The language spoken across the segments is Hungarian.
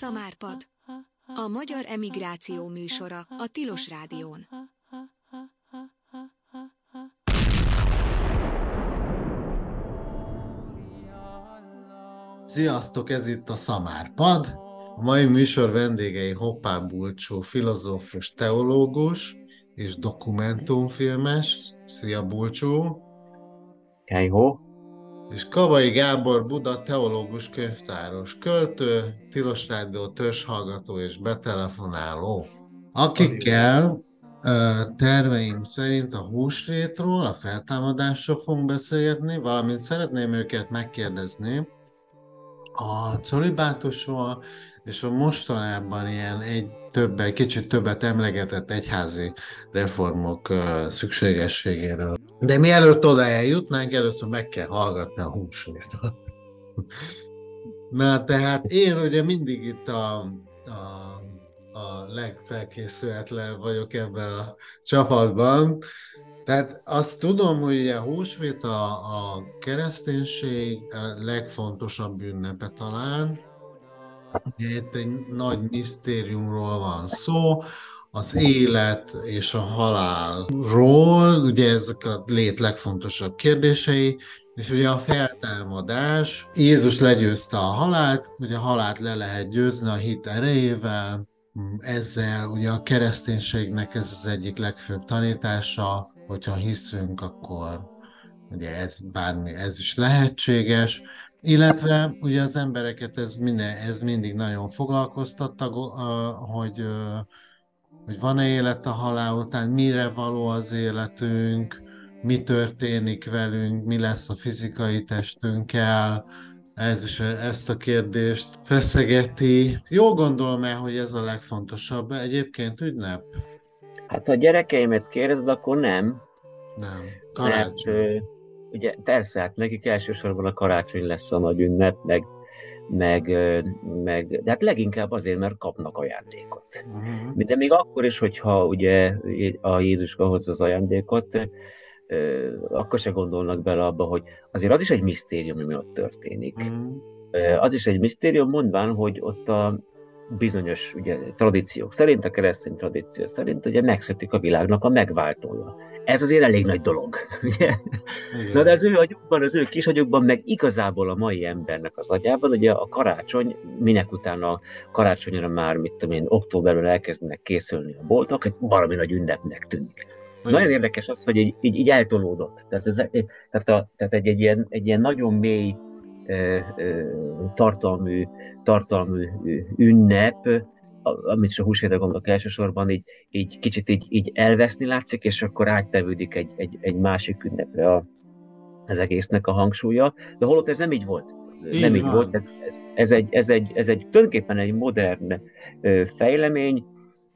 Szamárpad. A magyar emigráció műsora a Tilos Rádión. Sziasztok, ez itt a Szamárpad. A mai műsor vendégei Hoppán Bulcsó, filozófus, teológus és dokumentumfilmes. Szia Bulcsó! Kejhó! És Kavai Gábor Buda, teológus könyvtáros, költő, Tilos Rádió törzshallgató és betelefonáló. Akikkel terveim szerint a húsvétról, a feltámadásról fogunk beszélgetni, valamint szeretném őket megkérdezni a colibátusról, és a mostanában ilyen egy többet, kicsit többet emlegetett egyházi reformok szükségességéről. De mielőtt oda eljutnánk, először meg kell hallgatni a húsvétot. Na, tehát én ugye mindig itt a, a, a legfelkészületlen vagyok ebben a csapatban, tehát azt tudom, hogy a húsvét a, a kereszténység a legfontosabb ünnepe talán, itt egy nagy misztériumról van szó, az élet és a halálról, ugye ezek a lét legfontosabb kérdései, és ugye a feltámadás, Jézus legyőzte a halált, ugye a halált le lehet győzni a hit erejével, ezzel ugye a kereszténységnek ez az egyik legfőbb tanítása, hogyha hiszünk, akkor ugye ez bármi, ez is lehetséges, illetve ugye az embereket ez, minden, ez mindig nagyon foglalkoztatta, hogy, hogy van-e élet a halál után, mire való az életünk, mi történik velünk, mi lesz a fizikai testünkkel, ez is ezt a kérdést feszegeti. Jól gondolom el, hogy ez a legfontosabb egyébként ünnep? Hát ha a gyerekeimet kérdezed, akkor nem. Nem. Karácsony. Mert, ugye persze, hát nekik elsősorban a karácsony lesz a nagy ünnep, meg, meg, meg de hát leginkább azért, mert kapnak ajándékot. Uh-huh. De még akkor is, hogyha ugye a Jézuska hozza az ajándékot, akkor se gondolnak bele abba, hogy azért az is egy misztérium, ami ott történik. Uh-huh. Az is egy misztérium, mondván, hogy ott a bizonyos ugye, tradíciók szerint, a keresztény tradíció szerint ugye megszületik a világnak a megváltója ez azért elég nagy dolog. Ugye? Na de az ő agyukban, az ő kis agyukban, meg igazából a mai embernek az agyában, ugye a karácsony, minek utána a karácsonyra már, mit tudom én, októberben elkezdenek készülni a boltok, egy valami nagy ünnepnek tűnik. Igen. Nagyon érdekes az, hogy így, így, így eltolódott. Tehát, ez, tehát, a, tehát egy, egy, ilyen, egy ilyen nagyon mély tartalmű, tartalmű ünnep, amit is a húsvétre gondolok elsősorban, így, így kicsit így, így elveszni látszik, és akkor áttevődik egy, egy, egy másik ünnepre a, az egésznek a hangsúlya. De holott ez nem így volt. Így nem van. így volt, ez, ez, ez, egy, ez, egy, ez egy tulajdonképpen egy modern fejlemény,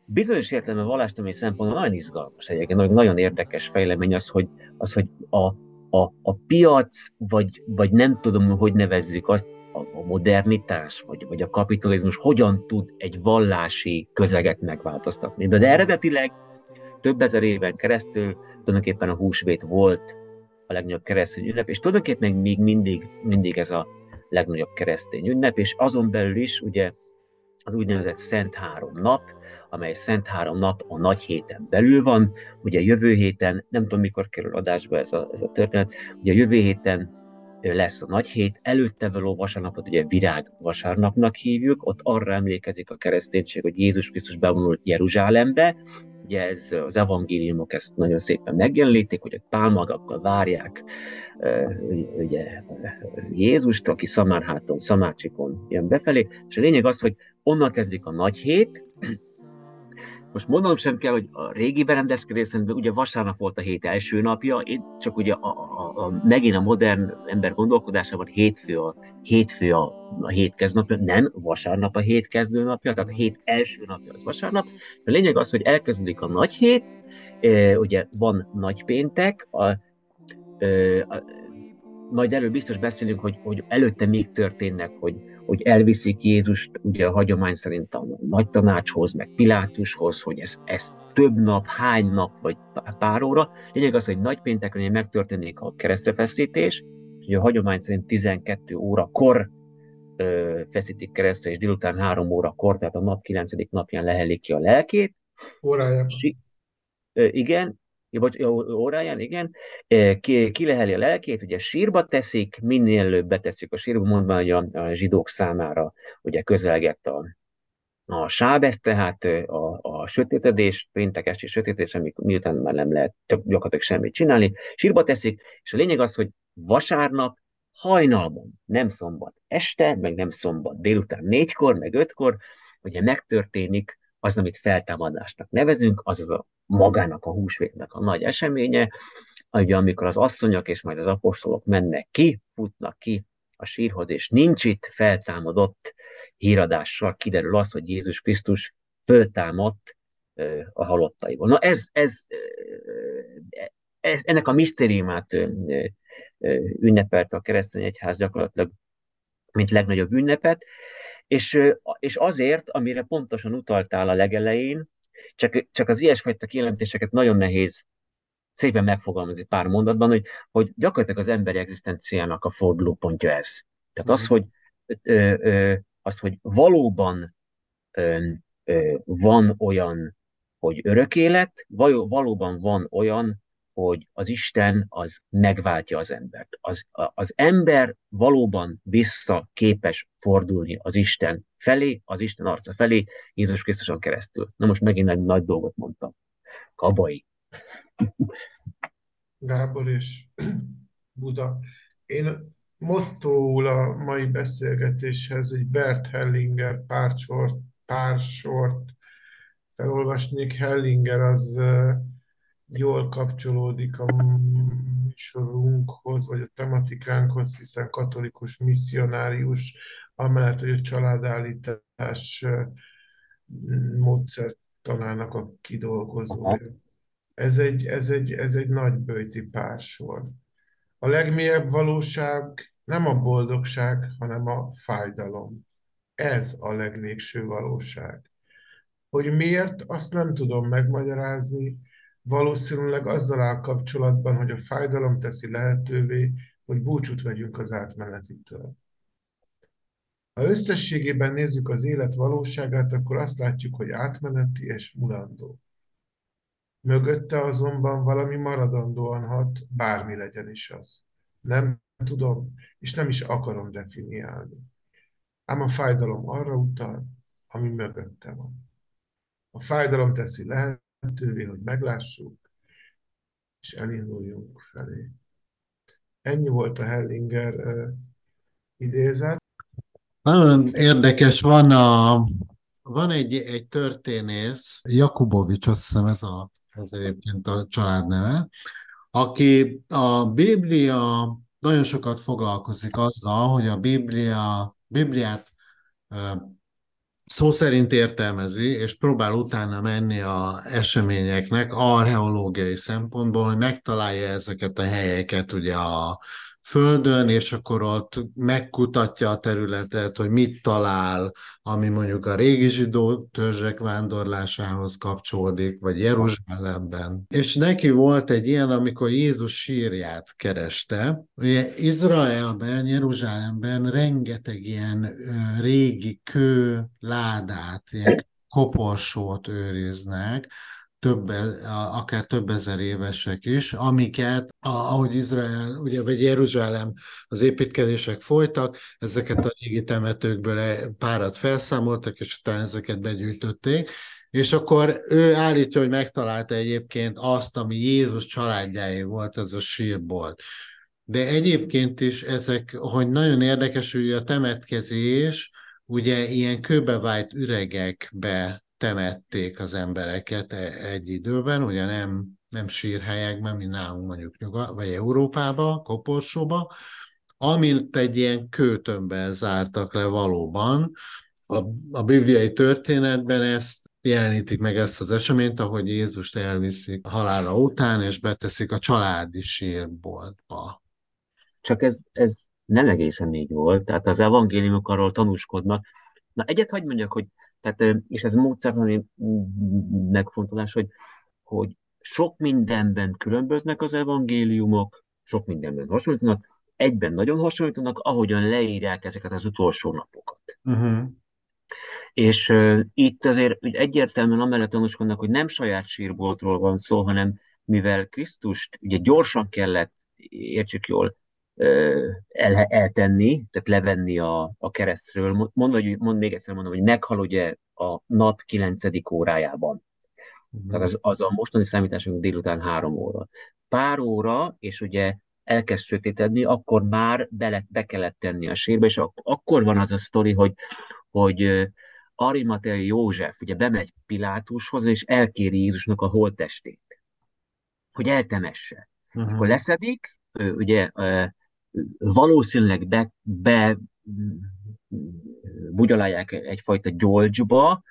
bizonyos értelemben vallástani szempontból nagyon izgalmas egyébként, nagyon érdekes fejlemény az, hogy, az, hogy a, a, a piac, vagy, vagy nem tudom, hogy nevezzük azt, a modernitás, vagy, vagy a kapitalizmus hogyan tud egy vallási közeget megváltoztatni. De, de eredetileg több ezer éven keresztül tulajdonképpen a húsvét volt a legnagyobb keresztény ünnep, és tulajdonképpen még mindig, mindig ez a legnagyobb keresztény ünnep, és azon belül is ugye az úgynevezett Szent Három nap, amely Szent Három nap a nagy héten belül van. Ugye jövő héten, nem tudom mikor kerül adásba ez a, ez a történet, ugye jövő héten lesz a nagy hét, előtte való vasárnapot ugye virág vasárnapnak hívjuk, ott arra emlékezik a kereszténység, hogy Jézus Krisztus bevonult Jeruzsálembe, ugye ez az evangéliumok ezt nagyon szépen megjelenítik, hogy a pálmagakkal várják ugye, Jézust, aki Szamárháton, Szamárcsikon jön befelé, és a lényeg az, hogy onnan kezdik a nagy hét, most mondanom sem kell, hogy a régi berendezkedésben ugye vasárnap volt a hét első napja, én csak ugye a, a, a, megint a modern ember gondolkodásában hétfő a, hétfő a, a hét kezdnapja, nem vasárnap a hét kezdőnapja, tehát a hét első napja az vasárnap. A lényeg az, hogy elkezdődik a nagy hét, e, ugye van nagy péntek, a, e, a, majd erről biztos beszélünk, hogy, hogy előtte még történnek, hogy hogy elviszik Jézust ugye a hagyomány szerint a nagy tanácshoz, meg Pilátushoz, hogy ez, ez több nap, hány nap, vagy pár óra. Lényeg az, hogy nagypénteken megtörténik a keresztrefeszítés, ugye a hagyomány szerint 12 órakor ö, feszítik keresztre, és délután három órakor, tehát a nap kilencedik napján lehelik ki a lelkét. Órájában. Igen, bocs, óráján, igen, ki, ki leheli a lelkét, ugye sírba teszik, minél előbb beteszik a sírba, mondva, hogy a, a zsidók számára ugye közelgett a, a sábesz, tehát a, a sötétedés, péntek esti sötétedés, amik miután már nem lehet gyakorlatilag semmit csinálni, sírba teszik, és a lényeg az, hogy vasárnap hajnalban, nem szombat este, meg nem szombat délután négykor, meg ötkor, ugye megtörténik az, amit feltámadásnak nevezünk, azaz a magának a húsvétnek a nagy eseménye, ugye amikor az asszonyok és majd az apostolok mennek ki, futnak ki a sírhoz, és nincs itt feltámadott híradással, kiderül az, hogy Jézus Krisztus föltámadt a halottaiból. Na ez, ez, ez ennek a misztériumát ünnepelte a keresztény egyház gyakorlatilag, mint legnagyobb ünnepet, és, és azért, amire pontosan utaltál a legelején, csak, csak az ilyesfajta kijelentéseket nagyon nehéz szépen megfogalmazni pár mondatban, hogy, hogy gyakorlatilag az emberi egzisztenciának a fordulópontja ez. Tehát az, mhm. hogy, ö, ö, az, hogy valóban ö, ö, van olyan, hogy örök élet, valóban van olyan, hogy az Isten az megváltja az embert. Az, az ember valóban vissza képes fordulni az Isten felé, az Isten arca felé, Jézus Krisztuson keresztül. Na most megint egy nagy dolgot mondtam. Kabai. Gábor és Buda. Én mottóul a mai beszélgetéshez egy Bert Hellinger pár sort, pár sort felolvasnék. Hellinger az jól kapcsolódik a műsorunkhoz, vagy a tematikánkhoz, hiszen katolikus misszionárius, amellett, hogy a családállítás módszertanának a kidolgozója. Ez egy, ez egy, ez egy nagy bőti pársor. A legmélyebb valóság nem a boldogság, hanem a fájdalom. Ez a legvégső valóság. Hogy miért, azt nem tudom megmagyarázni, valószínűleg azzal áll kapcsolatban, hogy a fájdalom teszi lehetővé, hogy búcsút vegyünk az átmenetitől. Ha összességében nézzük az élet valóságát, akkor azt látjuk, hogy átmeneti és mulandó. Mögötte azonban valami maradandóan hat, bármi legyen is az. Nem tudom, és nem is akarom definiálni. Ám a fájdalom arra utal, ami mögötte van. A fájdalom teszi lehetővé, hogy meglássuk, és elinduljunk felé. Ennyi volt a Hellinger idézet. Nagyon érdekes, van, a, van egy, egy történész, Jakubovics, azt hiszem ez, a, ez egyébként a családneve, aki a Biblia nagyon sokat foglalkozik azzal, hogy a Biblia, Bibliát szó szerint értelmezi, és próbál utána menni a eseményeknek archeológiai szempontból, hogy megtalálja ezeket a helyeket ugye a földön, és akkor ott megkutatja a területet, hogy mit talál, ami mondjuk a régi zsidó törzsek vándorlásához kapcsolódik, vagy Jeruzsálemben. És neki volt egy ilyen, amikor Jézus sírját kereste. Ugye Izraelben, Jeruzsálemben rengeteg ilyen régi kő ládát, ilyen koporsót őriznek, több, akár több ezer évesek is, amiket, ahogy Izrael, ugye, vagy Jeruzsálem az építkezések folytak, ezeket a régi temetőkből e, párat felszámoltak, és utána ezeket begyűjtötték, és akkor ő állítja, hogy megtalálta egyébként azt, ami Jézus családjáé volt, ez a sírbolt. De egyébként is ezek, hogy nagyon érdekes, hogy a temetkezés, ugye ilyen kőbevájt üregekbe temették az embereket e- egy időben, ugye nem, nem sírhelyekben, mint nálunk mondjuk Nyugat, vagy Európába, Koporsóba, amint egy ilyen kőtömbben zártak le valóban. A, a bibliai történetben ezt jelenítik meg ezt az eseményt, ahogy Jézust elviszik halála után, és beteszik a családi sírboltba. Csak ez, ez nem egészen így volt, tehát az evangéliumok arról tanúskodnak. Na egyet hagyd mondjak, hogy tehát, és ez módszertani megfontolás, hogy, hogy sok mindenben különböznek az evangéliumok, sok mindenben hasonlítanak, egyben nagyon hasonlítanak, ahogyan leírják ezeket az utolsó napokat. Uh-huh. És uh, itt azért egyértelműen amellett tanúskodnak, hogy nem saját sírboltról van szó, hanem mivel Krisztust ugye gyorsan kellett, értsük jól, el, eltenni, tehát levenni a, a keresztről. Mond, hogy, mond még egyszer mondom, hogy meghal ugye a nap 9. órájában. Uh-huh. Tehát az, az a mostani számításunk délután három óra. Pár óra, és ugye elkezd sötétedni, akkor már bele, be kellett tenni a sírbe, és ak- akkor van az a sztori, hogy, hogy Arimatea József ugye bemegy Pilátushoz, és elkéri Jézusnak a holttestét, hogy eltemesse. Uh-huh. Akkor leszedik, ugye valószínűleg be, be bugyolálják egyfajta gyolcsba,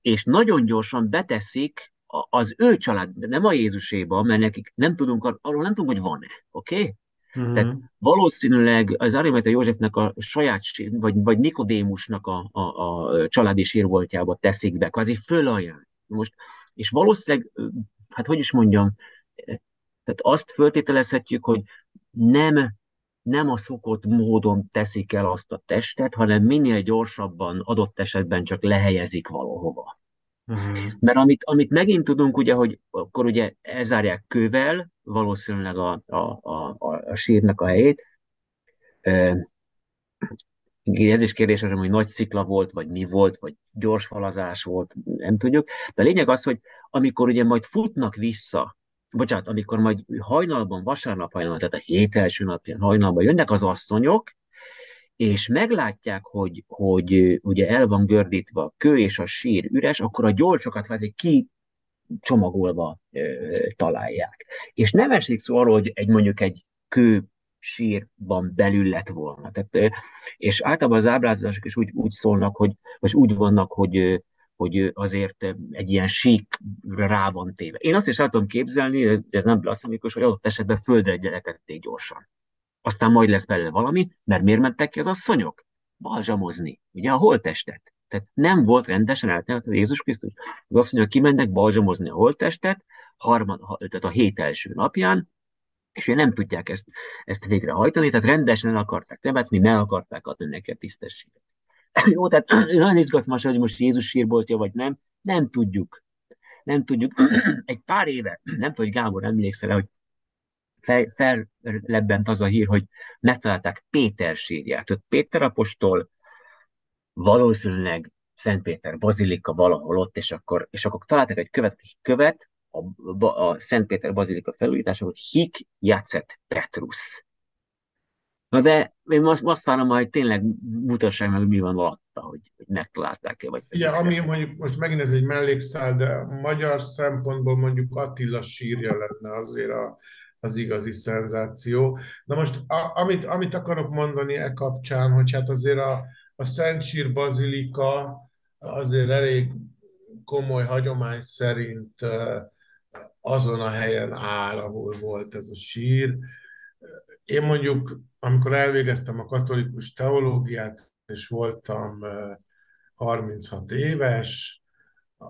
és nagyon gyorsan beteszik az ő család, nem a Jézuséba, mert nekik nem tudunk, arról nem tudunk, hogy van-e, oké? Okay? Uh-huh. Tehát valószínűleg az Arimatea Józsefnek a saját, vagy, vagy Nikodémusnak a, a, a családi sírvoltjába teszik be, kvázi fölajánl. Most, és valószínűleg, hát hogy is mondjam, tehát azt föltételezhetjük, hogy nem nem a szokott módon teszik el azt a testet, hanem minél gyorsabban adott esetben csak lehelyezik valahova. Uh-huh. Mert amit, amit megint tudunk, ugye, hogy akkor ugye elzárják kővel, valószínűleg a, a, a, a, sírnak a helyét. Ez is kérdés, hogy nagy szikla volt, vagy mi volt, vagy gyors falazás volt, nem tudjuk. De a lényeg az, hogy amikor ugye majd futnak vissza bocsánat, amikor majd hajnalban, vasárnap hajnalban, tehát a hét első napján hajnalban jönnek az asszonyok, és meglátják, hogy, hogy ugye el van gördítve a kő és a sír üres, akkor a gyolcsokat kvázi ki csomagolva ö, találják. És nem esik szó arról, hogy egy mondjuk egy kő sírban belül lett volna. Tehát, és általában az ábrázolások is úgy, úgy szólnak, hogy, vagy úgy vannak, hogy hogy azért egy ilyen sík rá van téve. Én azt is el tudom képzelni, ez nem blaszamikus, hogy adott esetben földre gyeretették gyorsan. Aztán majd lesz belőle valami, mert miért mentek ki az asszonyok? Balzsamozni, ugye a holtestet. Tehát nem volt rendesen eltemetve Jézus Krisztus. Az asszonyok kimennek balzsamozni a holtestet, harmad, tehát a hét első napján, és ő nem tudják ezt, ezt végrehajtani, tehát rendesen el akarták temetni, meg akarták adni neki a tisztességet. Jó, tehát nagyon izgalmas, hogy most Jézus sírboltja vagy nem, nem tudjuk. Nem tudjuk. Egy pár éve, nem tudom, hogy Gábor emlékszel hogy fel, fellebbent az a hír, hogy megtalálták Péter sírját. Ott Péter apostol valószínűleg Szent Péter bazilika valahol ott, és akkor, és akkor találtak egy követ, követ a, a Szent Péter bazilika felújítása, hogy Hik Jacet Petrus. Na de én most azt várom, hogy tényleg mutassák meg, hogy mi van alatta, hogy, hogy megtalálták-e. Vagy Igen, ami mondjuk most megint ez egy mellékszál, de magyar szempontból mondjuk Attila sírja lenne azért a, az igazi szenzáció. Na most, a, amit, amit akarok mondani e kapcsán, hogy hát azért a, a Szent Sír Bazilika azért elég komoly hagyomány szerint azon a helyen áll, ahol volt ez a sír. Én mondjuk amikor elvégeztem a katolikus teológiát, és voltam 36 éves,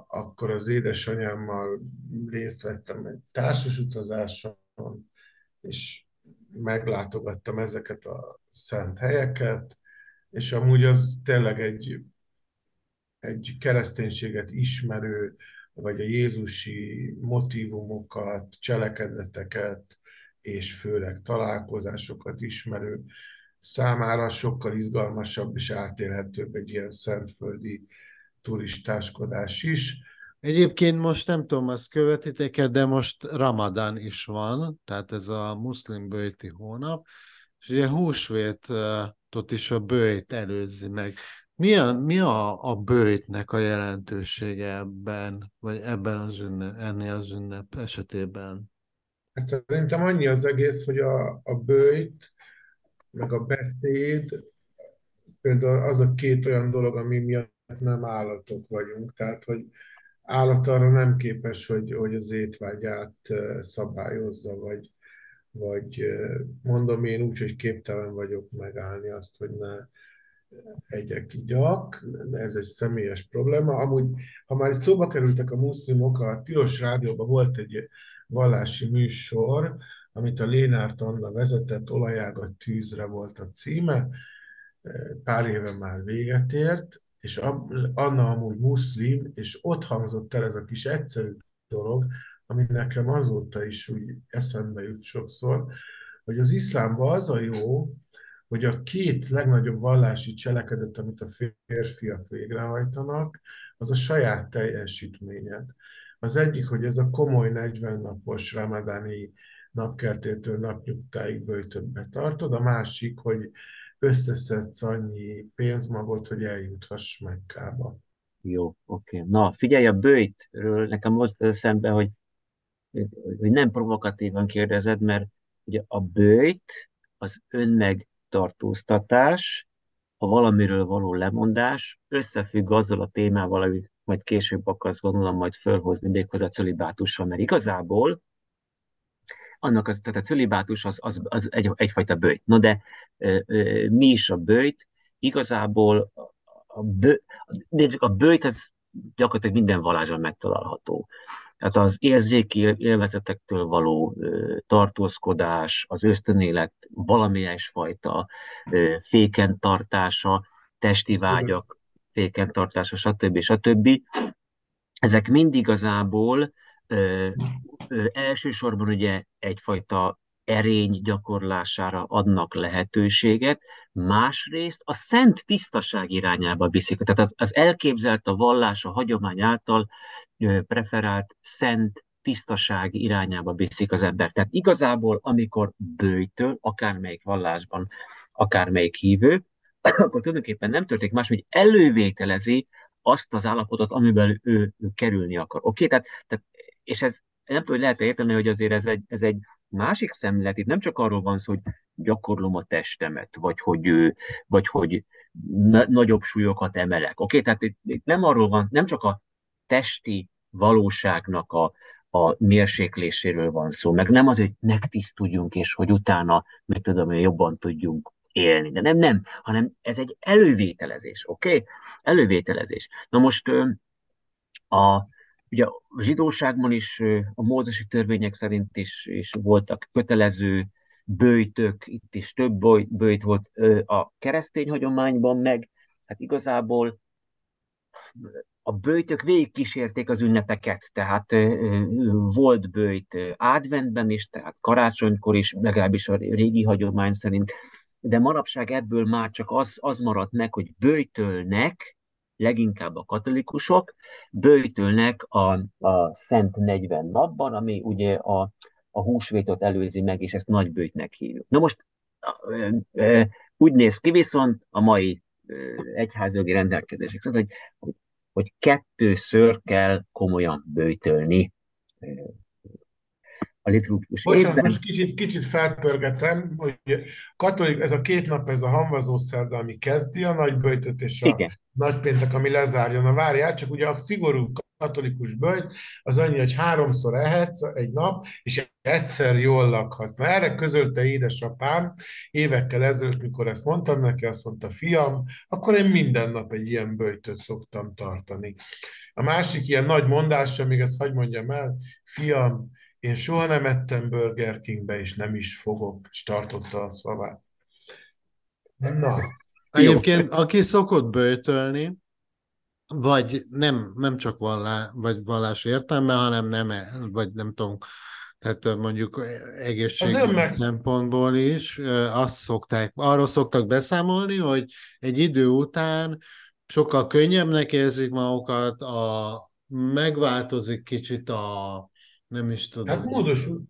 akkor az édesanyámmal részt vettem egy társas utazáson, és meglátogattam ezeket a szent helyeket, és amúgy az tényleg egy, egy kereszténységet ismerő, vagy a Jézusi motivumokat, cselekedeteket, és főleg találkozásokat ismerő számára sokkal izgalmasabb és átélhetőbb egy ilyen szentföldi turistáskodás is. Egyébként most nem tudom, azt követitek de most Ramadán is van, tehát ez a muszlim bőjti hónap, és ugye húsvétot is a bőjt előzi meg. Mi a, mi a, a bőjtnek a jelentősége ebben, vagy ebben az ünnep, ennél az ünnep esetében? Hát szerintem annyi az egész, hogy a, a bőjt, meg a beszéd, például az a két olyan dolog, ami miatt nem állatok vagyunk. Tehát, hogy állat arra nem képes, hogy, hogy az étvágyát szabályozza, vagy, vagy mondom én úgy, hogy képtelen vagyok megállni azt, hogy ne egyek igyak, ez egy személyes probléma. Amúgy, ha már itt szóba kerültek a muszlimok, a Tilos Rádióban volt egy vallási műsor, amit a Lénárt Anna vezetett, Olajágat tűzre volt a címe, pár éve már véget ért, és Anna amúgy muszlim, és ott hangzott el ez a kis egyszerű dolog, ami nekem azóta is úgy eszembe jut sokszor, hogy az iszlámban az a jó, hogy a két legnagyobb vallási cselekedet, amit a férfiak végrehajtanak, az a saját teljesítményed. Az egyik, hogy ez a komoly 40 napos ramadáni napkeltétől napnyugtáig bőjtöt betartod, a másik, hogy összeszedsz annyi pénzmagot, hogy eljuthass Mekkába. Jó, oké. Okay. Na, figyelj, a bőjtről nekem most eszembe, hogy, hogy nem provokatívan kérdezed, mert ugye a bőjt az önmegtartóztatás, a valamiről való lemondás összefügg azzal a témával, amit majd később akarsz gondolom majd fölhozni méghozzá celibátussal, mert igazából annak az, tehát a celibátus az, az, az egy, egyfajta bőjt. No de e, e, mi is a bőjt? Igazából a, bő, nézzük, a bőjt az gyakorlatilag minden vallásban megtalálható. Tehát az érzéki élvezetektől való ö, tartózkodás, az ösztönélet valamilyen fajta ö, féken tartása, testi vágyak féken tartása, stb. stb. Ezek mind igazából ö, ö, elsősorban ugye egyfajta erény gyakorlására adnak lehetőséget, másrészt a szent tisztaság irányába viszik. Tehát az, az elképzelt a vallás, a hagyomány által preferált szent tisztaság irányába viszik az ember. Tehát igazából, amikor bőjtől, akármelyik vallásban, akármelyik hívő, akkor tulajdonképpen nem történik más, hogy elővételezi azt az állapotot, amiben ő, ő kerülni akar. Oké? Okay? Tehát, tehát, és ez nem tudom, hogy lehet érteni, hogy azért ez egy, ez egy másik szemlélet. Itt nem csak arról van szó, hogy gyakorlom a testemet, vagy hogy, vagy hogy na- nagyobb súlyokat emelek. Oké? Okay? Tehát itt, itt nem arról van, nem csak a testi valóságnak a, a mérsékléséről van szó, meg nem az, hogy megtisztuljunk, és hogy utána, meg tudom, hogy jobban tudjunk élni. De nem, nem, hanem ez egy elővételezés, oké? Okay? Elővételezés. Na most a, ugye a zsidóságban is, a mózesi törvények szerint is, is voltak kötelező bőjtök, itt is több bőjt volt a keresztény hagyományban, meg hát igazából a bőjtök végigkísérték az ünnepeket, tehát volt bőjt adventben is, tehát karácsonykor is, legalábbis a régi hagyomány szerint, de manapság ebből már csak az, az maradt meg, hogy bőjtölnek, leginkább a katolikusok, bőjtölnek a, a Szent 40 napban, ami ugye a, a húsvétot előzi meg, és ezt nagy bőjtnek hívjuk. Na most úgy néz ki viszont a mai egyházjogi rendelkezések szerint, hogy, hogy kettőször kell komolyan bőjtölni a liturgikus Bocsánat, évben. most kicsit, kicsit felpörgetem, hogy katolik, ez a két nap, ez a hamvazó szerda, ami kezdi a nagyböjtöt, és a Igen. nagypéntek, ami lezárja. Na várjál, csak ugye a szigorú katolikus böjt az annyi, hogy háromszor ehetsz egy nap, és egyszer jól lakhatsz. Na erre közölte édesapám évekkel ezelőtt, mikor ezt mondtam neki, azt mondta, fiam, akkor én minden nap egy ilyen böjtöt szoktam tartani. A másik ilyen nagy mondása, még ezt hagyd mondjam el, fiam, én soha nem ettem Burger Kingbe, és nem is fogok, és tartotta a szavát. Na. Egyébként, aki szokott bőtölni, vagy nem, nem csak vallá, vagy vallás értelme, hanem nem, vagy nem tudom, tehát mondjuk egészségügyi szempontból is, azt szokták, arról szoktak beszámolni, hogy egy idő után sokkal könnyebbnek érzik magukat, a, megváltozik kicsit a, nem is tudom. Hát módosul,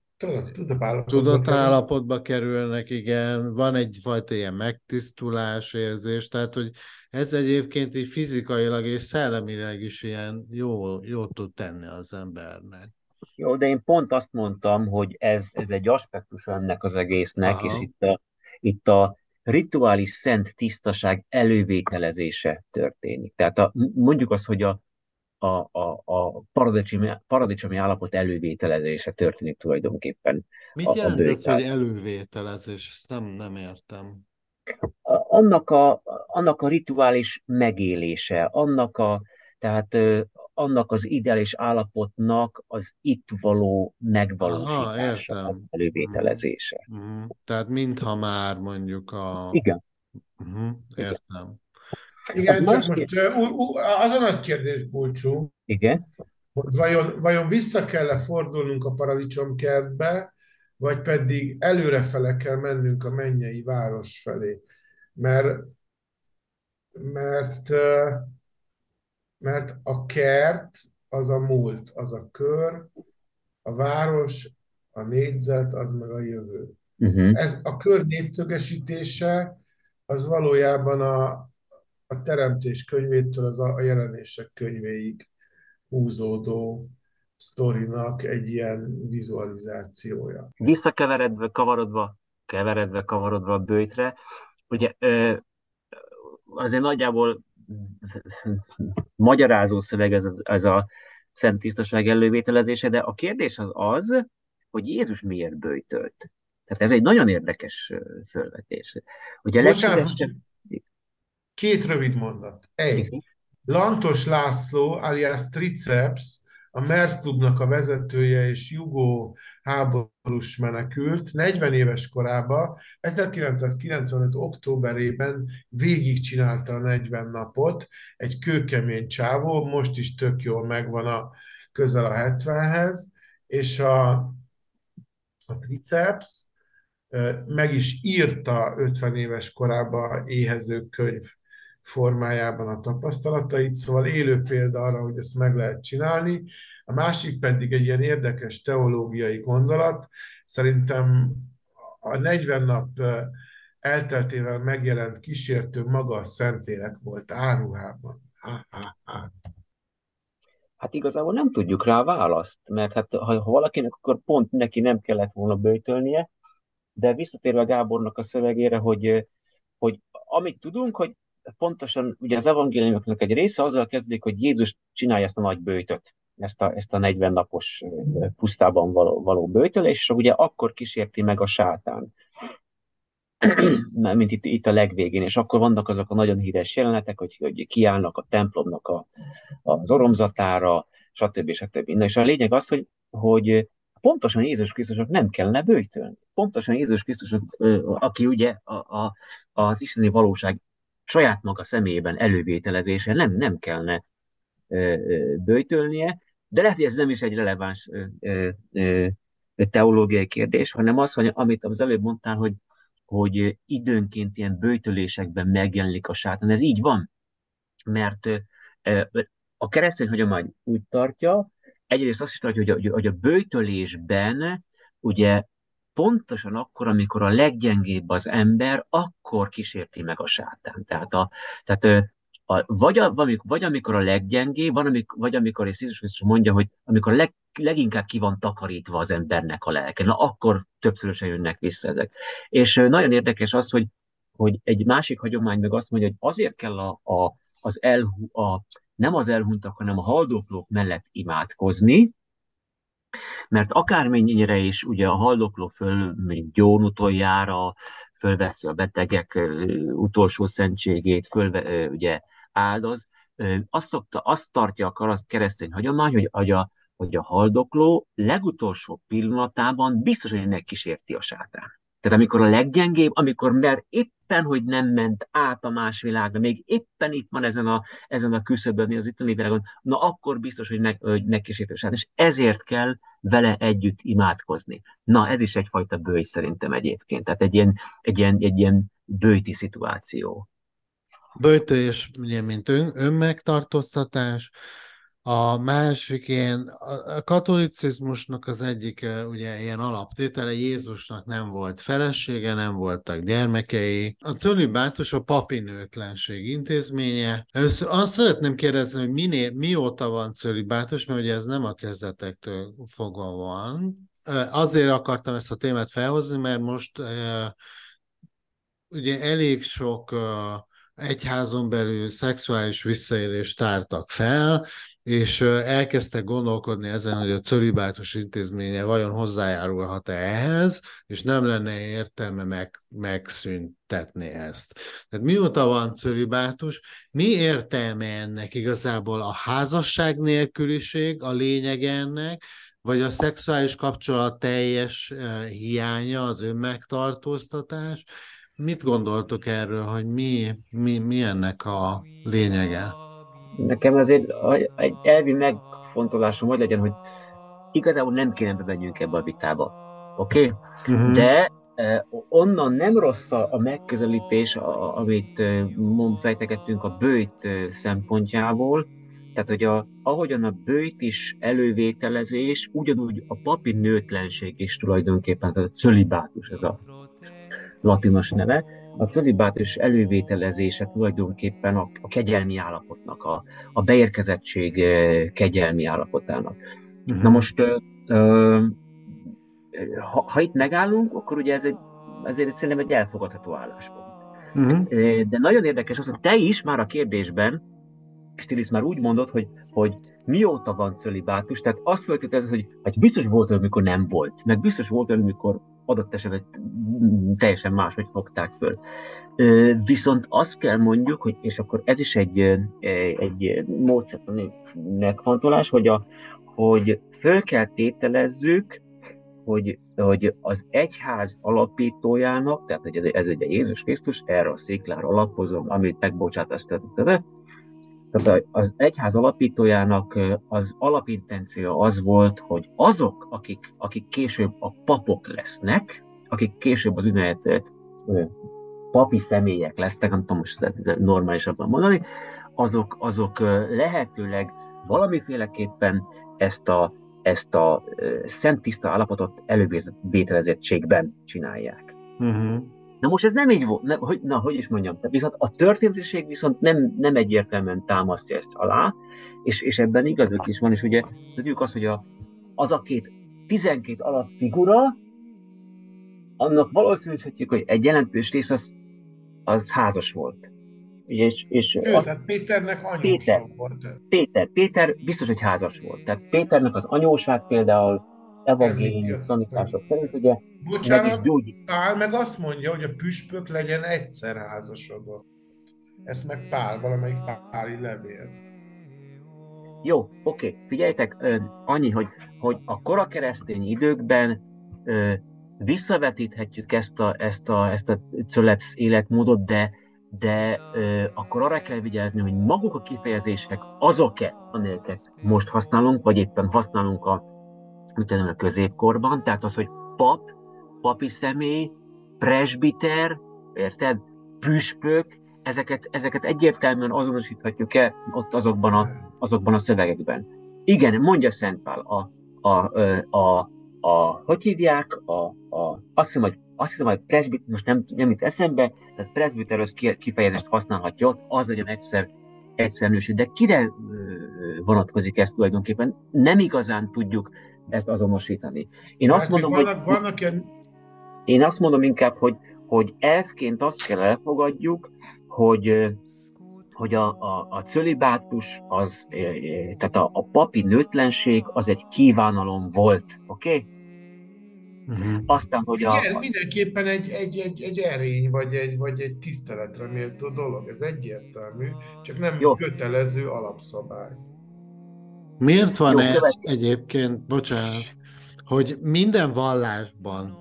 tudatállapotba, tudatállapotba kerülnek, igen, van egyfajta ilyen megtisztulás érzés, tehát hogy ez egyébként így fizikailag és szellemileg is ilyen jó, jó tud tenni az embernek. Jó, de én pont azt mondtam, hogy ez, ez egy aspektus ennek az egésznek, Aha. és itt a, itt a rituális szent tisztaság elővételezése történik. Tehát a, mondjuk azt, hogy a, a, a, a paradicsomi, paradicsomi állapot elővételezése történik tulajdonképpen. Mit a, jelent a ez, hogy elővételezés? Ezt nem, nem értem. Annak a, annak a rituális megélése, annak a, tehát annak az ideális állapotnak az itt való megvalósítása, Aha, az elővételezése. Uh-huh. Tehát mintha már mondjuk a... Igen. Uh-huh. Értem. Igen, csak most az a nagy kérdés, Bulcsú, Igen. hogy vajon, vajon vissza kell-e fordulnunk a paradicsomkertbe, vagy pedig előrefele kell mennünk a mennyei város felé. Mert, mert, mert a kert az a múlt, az a kör, a város, a négyzet, az meg a jövő. Uh-huh. Ez a kör négyszögesítése, az valójában a, a teremtés könyvétől az a, jelenések könyvéig húzódó sztorinak egy ilyen vizualizációja. Visszakeveredve, kavarodva, keveredve, kavarodva a bőjtre, ugye azért nagyjából magyarázó szöveg ez, ez a szent tisztaság elővételezése, de a kérdés az az, hogy Jézus miért bőjtölt. Tehát ez egy nagyon érdekes fölvetés. Ugye Bocsánat, két rövid mondat. Egy. Lantos László, alias Triceps, a MERS klubnak a vezetője és jugó háborús menekült 40 éves korában, 1995. októberében végigcsinálta a 40 napot, egy kőkemény csávó, most is tök jól megvan a közel a 70-hez, és a, a triceps meg is írta 50 éves korában éhező könyv formájában a tapasztalatait, szóval élő példa arra, hogy ezt meg lehet csinálni. A másik pedig egy ilyen érdekes teológiai gondolat. Szerintem a 40 nap elteltével megjelent kísértő maga a Szentlélek volt áruhában. Ha, ha, ha. Hát igazából nem tudjuk rá a választ, mert hát ha, ha valakinek, akkor pont neki nem kellett volna böjtölnie, de visszatérve Gábornak a szövegére, hogy, hogy amit tudunk, hogy pontosan ugye az evangéliumoknak egy része azzal kezdődik, hogy Jézus csinálja ezt a nagy bőjtöt, ezt a, ezt a 40 napos pusztában való, való bőjtölés, és ugye akkor kísérti meg a sátán, mint itt, itt a legvégén, és akkor vannak azok a nagyon híres jelenetek, hogy, hogy kiállnak a templomnak a, az oromzatára, stb. stb. Na, és a lényeg az, hogy, hogy pontosan Jézus Krisztusnak nem kellene bőjtölni. Pontosan Jézus Krisztusnak, aki ugye a, a, az isteni valóság saját maga személyében elővételezése nem, nem kellene bőjtölnie, de lehet, hogy ez nem is egy releváns teológiai kérdés, hanem az, hogy amit az előbb mondtál, hogy, hogy időnként ilyen bőjtölésekben megjelenik a sátán. Ez így van, mert a keresztény hagyomány úgy tartja, egyrészt azt is tartja, hogy a, hogy a bőjtölésben ugye pontosan akkor, amikor a leggyengébb az ember, akkor kísérti meg a sátán. Tehát, a, tehát a, vagy, a, vagy amikor a leggyengébb, van, amikor, vagy amikor, és Jézus Krisztus mondja, hogy amikor leg, leginkább ki van takarítva az embernek a lelke, na akkor többszörösen jönnek vissza ezek. És nagyon érdekes az, hogy, hogy egy másik hagyomány meg azt mondja, hogy azért kell a, a, az elhú, a, nem az elhuntak, hanem a haldoklók mellett imádkozni, mert akármennyire is ugye a haldokló föl, mint gyón utoljára, fölveszi a betegek utolsó szentségét, föl, ugye áldoz, azt, szokta, azt tartja a keresztény hagyomány, hogy, hogy, a, hogy a haldokló legutolsó pillanatában biztos, hogy megkísérti a sátán. Tehát amikor a leggyengébb, amikor mert éppen, hogy nem ment át a más világra, még éppen itt van ezen a, ezen a küszöbön, az itteni világon, na akkor biztos, hogy, meg, hogy megkísértősát. És ezért kell vele együtt imádkozni. Na, ez is egyfajta bőj szerintem egyébként. Tehát egy ilyen, egy ilyen, egy ilyen bőjti szituáció. Bőjtő ugye, mint ön, önmegtartóztatás, a másik ilyen, a katolicizmusnak az egyik ugye ilyen alaptétele, Jézusnak nem volt felesége, nem voltak gyermekei. A cölibátus a papinőtlenség intézménye. Először azt szeretném kérdezni, hogy minél, mióta van cölibátus, mert ugye ez nem a kezdetektől fogva van. Azért akartam ezt a témát felhozni, mert most ugye elég sok egyházon belül szexuális visszaélést tártak fel, és elkezdtek gondolkodni ezen, hogy a cölibátus intézménye vajon hozzájárulhat-e ehhez, és nem lenne értelme meg, megszüntetni ezt. Tehát mióta van cölibátus, mi értelme ennek igazából a házasság nélküliség, a lényeg ennek, vagy a szexuális kapcsolat teljes hiánya, az önmegtartóztatás. Mit gondoltok erről, hogy mi, mi, mi ennek a lényege? Nekem azért egy elvi megfontolásom hogy legyen, hogy igazából nem kéne bemenjünk ebbe a vitába. Oké? Okay? Uh-huh. De eh, onnan nem rossz a, a megközelítés, a, amit eh, fejtegettünk a bőjt eh, szempontjából, tehát, hogy a, ahogyan a bőjt is elővételezés, ugyanúgy a papi nőtlenség is tulajdonképpen, tehát a cölibátus, ez a latinos neve, a cölibátus elővételezése tulajdonképpen a, a kegyelmi állapotnak, a, a beérkezettség kegyelmi állapotának. Uh-huh. Na most, ö, ö, ha, ha itt megállunk, akkor ugye ez egy, ezért szerintem egy elfogadható álláspont. Uh-huh. De nagyon érdekes az, hogy te is már a kérdésben Stilis már úgy mondott, hogy, hogy mióta van cölibátus, tehát azt feltételezed, hogy hát biztos volt olyan, amikor nem volt, meg biztos volt olyan, amikor adott esetben teljesen máshogy fogták föl. Viszont azt kell mondjuk, hogy, és akkor ez is egy, egy módszertani megfontolás, hogy, a, hogy föl kell tételezzük, hogy, hogy az egyház alapítójának, tehát hogy ez, ez egy Jézus Krisztus, erre a sziklára alapozom, amit megbocsátatott, tehát az egyház alapítójának az alapintenció az volt, hogy azok, akik, akik később a papok lesznek, akik később az ünnepet papi személyek lesznek, nem tudom most normálisabban mondani, azok, azok lehetőleg valamiféleképpen ezt a, ezt a szent tiszta állapotot elővételezettségben csinálják. Uh-huh. Na most ez nem így volt, ne, hogy, na, hogy is mondjam, tehát viszont a történetiség viszont nem, nem egyértelműen támasztja ezt alá, és, és ebben igazuk is van, és ugye tudjuk azt, hogy a, az a két 12 alapfigura, annak valószínűsítjük, hogy egy jelentős rész az, az házas volt. És, és Ő, azt, tehát Péternek anyóság Péter, volt. Péter, Péter biztos, hogy házas volt. Tehát Péternek az anyóság például evangéliumi tanítások szerint, ugye Bocsánat, meg is gyógyít. Pál meg azt mondja, hogy a püspök legyen egyszer házasodott. Ezt meg Pál, valamelyik Páli levél. Jó, oké, figyeljetek, annyi, hogy, hogy a korakeresztény időkben visszavetíthetjük ezt a, ezt a, ezt a cölepsz életmódot, de, de ö, akkor arra kell vigyázni, hogy maguk a kifejezések azok-e, amiket most használunk, vagy éppen használunk a utána a középkorban, tehát az, hogy pap, papi személy, presbiter, érted, püspök, ezeket, ezeket egyértelműen azonosíthatjuk el ott azokban a, azokban a szövegekben. Igen, mondja Szent Pál, a, a, a, a, a hogy hívják, a, a, azt hiszem, hogy azt hiszem, hogy presbiter, most nem, nem itt eszembe, tehát presbiteros kifejezést használhatja ott, az legyen egyszer egyszer nősít. De kire vonatkozik ez tulajdonképpen? Nem igazán tudjuk ezt azonosítani. Én azt hát, mondom, hogy, vannak ilyen... Én azt mondom inkább, hogy, hogy elfként azt kell elfogadjuk, hogy hogy a, a, a cölibátus, az, tehát a, a papi nőtlenség az egy kívánalom volt, oké? Okay? Uh-huh. Aztán, hogy a... Igen, mindenképpen egy, egy, egy, egy erény, vagy egy, vagy egy tiszteletre méltó dolog, ez egyértelmű, csak nem Jó. kötelező alapszabály. Miért van Jó, ez követ... egyébként, bocsánat, hogy minden vallásban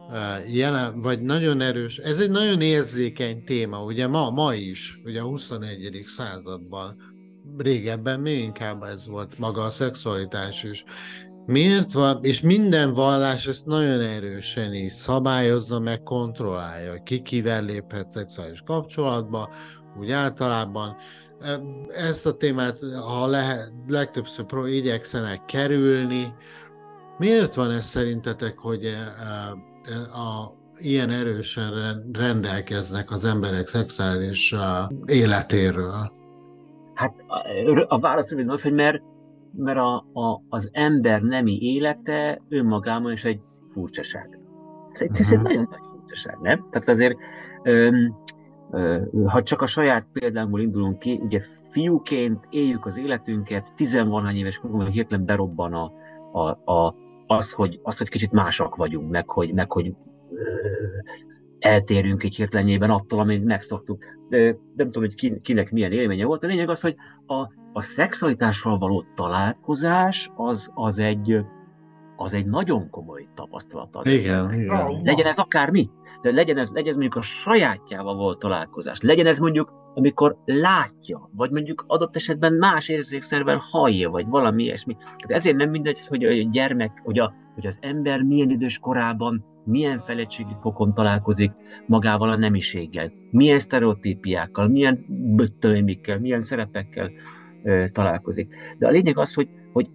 jelen, vagy nagyon erős, ez egy nagyon érzékeny téma, ugye ma, ma is, ugye a 21. században, régebben még inkább ez volt maga a szexualitás is. Miért van, és minden vallás ezt nagyon erősen is szabályozza, meg kontrollálja, ki kivel léphet szexuális kapcsolatba, úgy általában, ezt a témát, ha lehet, legtöbbször igyekszenek kerülni. Miért van ez szerintetek, hogy a, a, ilyen erősen rendelkeznek az emberek szexuális életéről? Hát a, a válasz az, hogy mert, mert a, a, az ember nemi élete önmagában is egy furcsaság. Ez, uh-huh. egy mhm. nagyon nagy furcsaság, nem? Tehát azért öm, Ha csak a saját példámból indulunk ki, ugye fiúként éljük az életünket, tizenvalahány éves korunkban hirtelen berobban a, a, a, az, hogy, az, hogy kicsit másak vagyunk, meg hogy, meg hogy eltérünk egy hirtelenjében attól, amit megszoktuk. De nem tudom, hogy kinek milyen élménye volt. A lényeg az, hogy a, a szexualitással való találkozás az, az, egy, az egy nagyon komoly tapasztalat. Igen, igen. Legyen ez akármi. De legyen ez, legyen ez mondjuk a sajátjával volt találkozás. Legyen ez mondjuk, amikor látja, vagy mondjuk adott esetben más érzékszervel hallja, vagy valami ilyesmi. De ezért nem mindegy, hogy a gyermek, hogy, a, hogy az ember milyen idős korában milyen fejlettségi fokon találkozik magával a nemiséggel, milyen sztereotípiákkal, milyen böttöimikkel, milyen szerepekkel ö, találkozik. De a lényeg az, hogy, hogy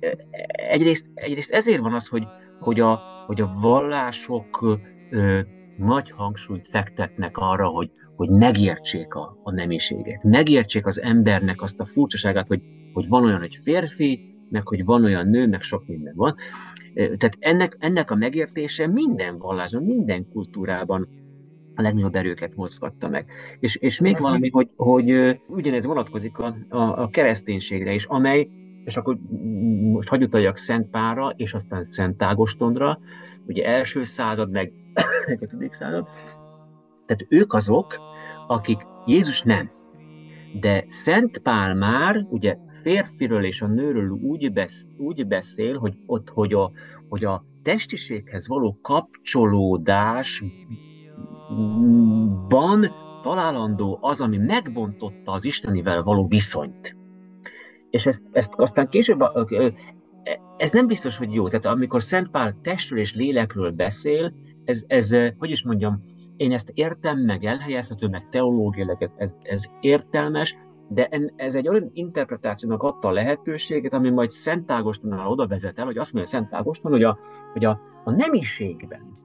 egyrészt, egyrészt ezért van az, hogy, hogy, a, hogy a vallások ö, nagy hangsúlyt fektetnek arra, hogy, hogy megértsék a, a nemiséget, megértsék az embernek azt a furcsaságát, hogy, hogy van olyan, hogy férfi, meg hogy van olyan nő, meg sok minden van. Tehát ennek, ennek a megértése minden vallásban, minden kultúrában a legnagyobb erőket mozgatta meg. És, és még valami, hogy, hogy ugyanez vonatkozik a, a, a kereszténységre is, amely, és akkor most hagyj utaljak Szent Pára, és aztán Szent Ágostondra, ugye első század, meg negyedik század, tehát ők azok, akik Jézus nem. De Szent Pál már ugye férfiről és a nőről úgy, besz, úgy beszél, hogy ott, hogy a, hogy a testiséghez való kapcsolódásban találandó az, ami megbontotta az Istenivel való viszonyt. És ezt, ezt aztán később, ez nem biztos, hogy jó. Tehát amikor Szent Pál testről és lélekről beszél, ez, ez hogy is mondjam, én ezt értem, meg elhelyezhető, meg teológiailag ez, ez, ez értelmes, de ez egy olyan interpretációnak adta a lehetőséget, ami majd Szent Ágostonnál oda vezet el, hogy azt mondja Szent Ágoston, hogy a, hogy a, a nemiségben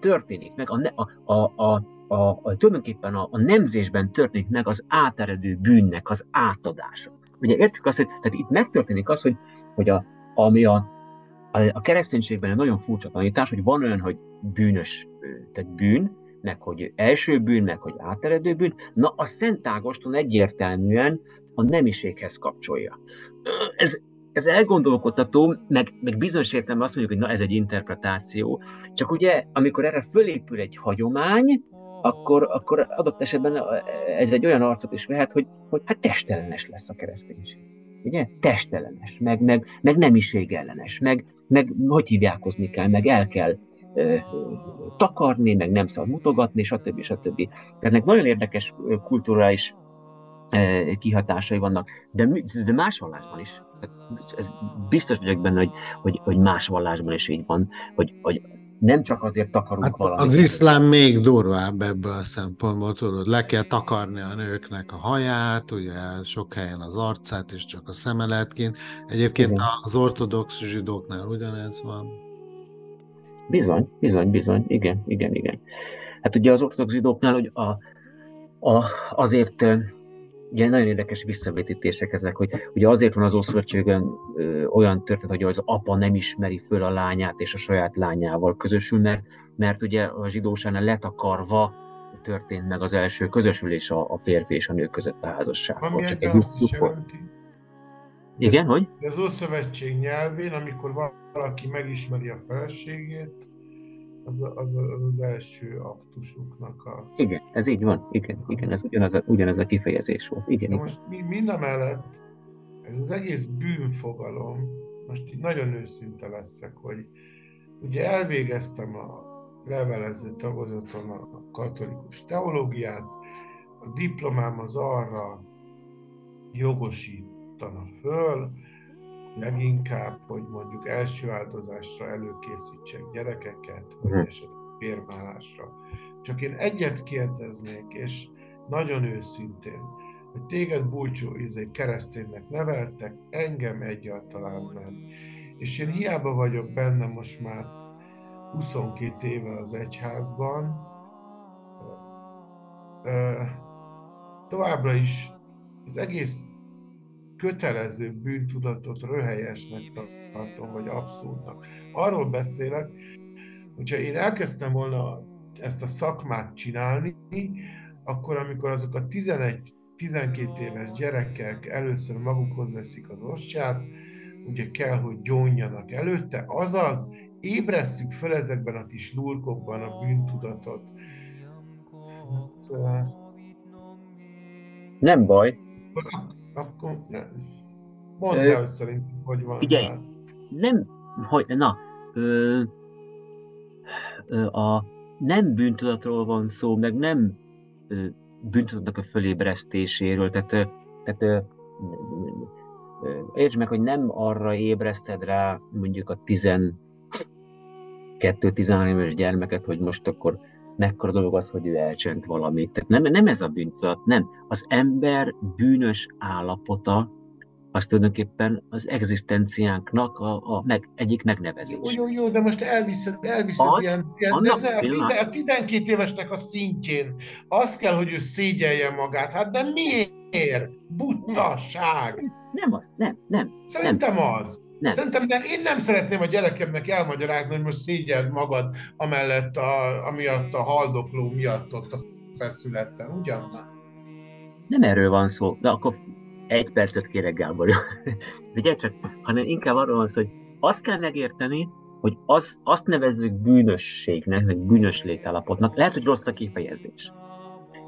történik meg, a, a, a, a, a, tulajdonképpen a, a nemzésben történik meg az áteredő bűnnek az átadása. Ugye értjük azt, hogy tehát itt megtörténik az, hogy, hogy a, ami a, a, kereszténységben egy nagyon furcsa tanítás, hogy van olyan, hogy bűnös, tehát bűn, meg hogy első bűn, meg hogy áteredő bűn, na a Szent Ágoston egyértelműen a nemiséghez kapcsolja. Ez, ez elgondolkodtató, meg, meg bizonyos értelemben azt mondjuk, hogy na ez egy interpretáció, csak ugye amikor erre fölépül egy hagyomány, akkor, akkor adott esetben ez egy olyan arcot is vehet, hogy, hogy hát testelenes lesz a kereszténység. Ugye? Testelenes, meg, meg, meg nemiségellenes, meg, meg hogy hívjákozni kell, meg el kell takarni, meg nem szabad mutogatni, stb. stb. Tehát ennek nagyon érdekes kulturális kihatásai vannak, de, de más vallásban is. Ez biztos vagyok benne, hogy, hogy, hogy más vallásban is így van, hogy, hogy nem csak azért takarunk hát valamit. Az iszlám még durvább ebből a szempontból, tudod, le kell takarni a nőknek a haját, ugye sok helyen az arcát, és csak a szeme lehet kint. Egyébként Igen. az ortodox zsidóknál ugyanez van. Bizony, bizony, bizony, igen, igen, igen. Hát ugye az ortodox zsidóknál hogy a, a, azért ugye nagyon érdekes visszavetítések ezek, hogy ugye azért van az Ószövetségben olyan történet, hogy az apa nem ismeri föl a lányát és a saját lányával közösül, mert, mert ugye a zsidóságnál letakarva történt meg az első közösülés a, a férfi és a nő között a házasság. Ami csak egy azt is jelenti. Igen, hogy? Az Ószövetség nyelvén, amikor valaki megismeri a feleségét, az, az, az, az első aktusuknak a... Igen, ez így van, igen, igen, ez ugyanaz a, ugyanaz a kifejezés volt. Igen, De most mind a mellett ez az egész bűnfogalom, most így nagyon őszinte leszek, hogy ugye elvégeztem a levelező tagozaton a katolikus teológiát, a diplomám az arra jogosítana föl, leginkább, hogy mondjuk első áldozásra előkészítsek gyerekeket, vagy hm. esetleg bérmálásra. Csak én egyet kérdeznék, és nagyon őszintén, hogy téged búcsú izé kereszténynek neveltek, engem egyáltalán nem. És én hiába vagyok benne most már 22 éve az egyházban, továbbra is az egész kötelező bűntudatot röhelyesnek tartom, vagy abszurdnak. Arról beszélek, hogyha én elkezdtem volna ezt a szakmát csinálni, akkor amikor azok a 11-12 éves gyerekek először magukhoz veszik az ostját, ugye kell, hogy gyónjanak előtte, azaz ébresszük fel ezekben a kis lurkokban a bűntudatot. Hát, nem baj. Akkor, akkor mondd el, hogy szerintem hogy van. Figyelj, nem, hogy, na, ö, ö, a nem bűntudatról van szó, meg nem ö, bűntudatnak a fölébresztéséről, tehát, tehát ö, értsd meg, hogy nem arra ébreszted rá mondjuk a 12-13 éves gyermeket, hogy most akkor mekkora dolog az, hogy ő elcsent valamit. Tehát nem, nem ez a bűntudat, nem. Az ember bűnös állapota, az tulajdonképpen az egzisztenciánknak a, a meg, egyik megnevezés. Jó, jó, jó, de most elviszed, elviszed az, ilyen, ilyen ez ne, a, tize, a 12 évesnek a szintjén. Az kell, hogy ő szégyelje magát. Hát de miért? Buttaság! Nem, nem az, nem, nem. Szerintem nem. az. Nem. Szerintem de én nem szeretném a gyerekemnek elmagyarázni, hogy most szégyeld magad amellett, a, amiatt a haldokló miatt ott a feszületen, ugyan? Nem erről van szó, de akkor egy percet kérek, Gábor. Ugye csak, hanem inkább arról van szó, hogy azt kell megérteni, hogy az, azt nevezzük bűnösségnek, vagy bűnös létállapotnak. Lehet, hogy rossz a kifejezés.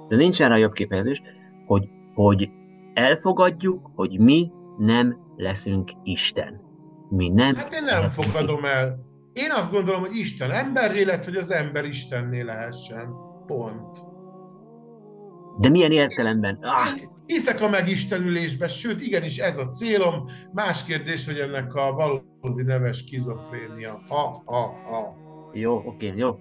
De nincsen rá jobb kifejezés, hogy, hogy elfogadjuk, hogy mi nem leszünk Isten. Mi nem. Hát én nem fogadom el. Én azt gondolom, hogy Isten ember lett, hogy az ember Istenné lehessen. Pont. De milyen értelemben? Ah. Hiszek a megistenülésbe, sőt, igenis ez a célom. Más kérdés, hogy ennek a valódi neves skizofrénia. Ha, ha, ha. Jó, oké, jó.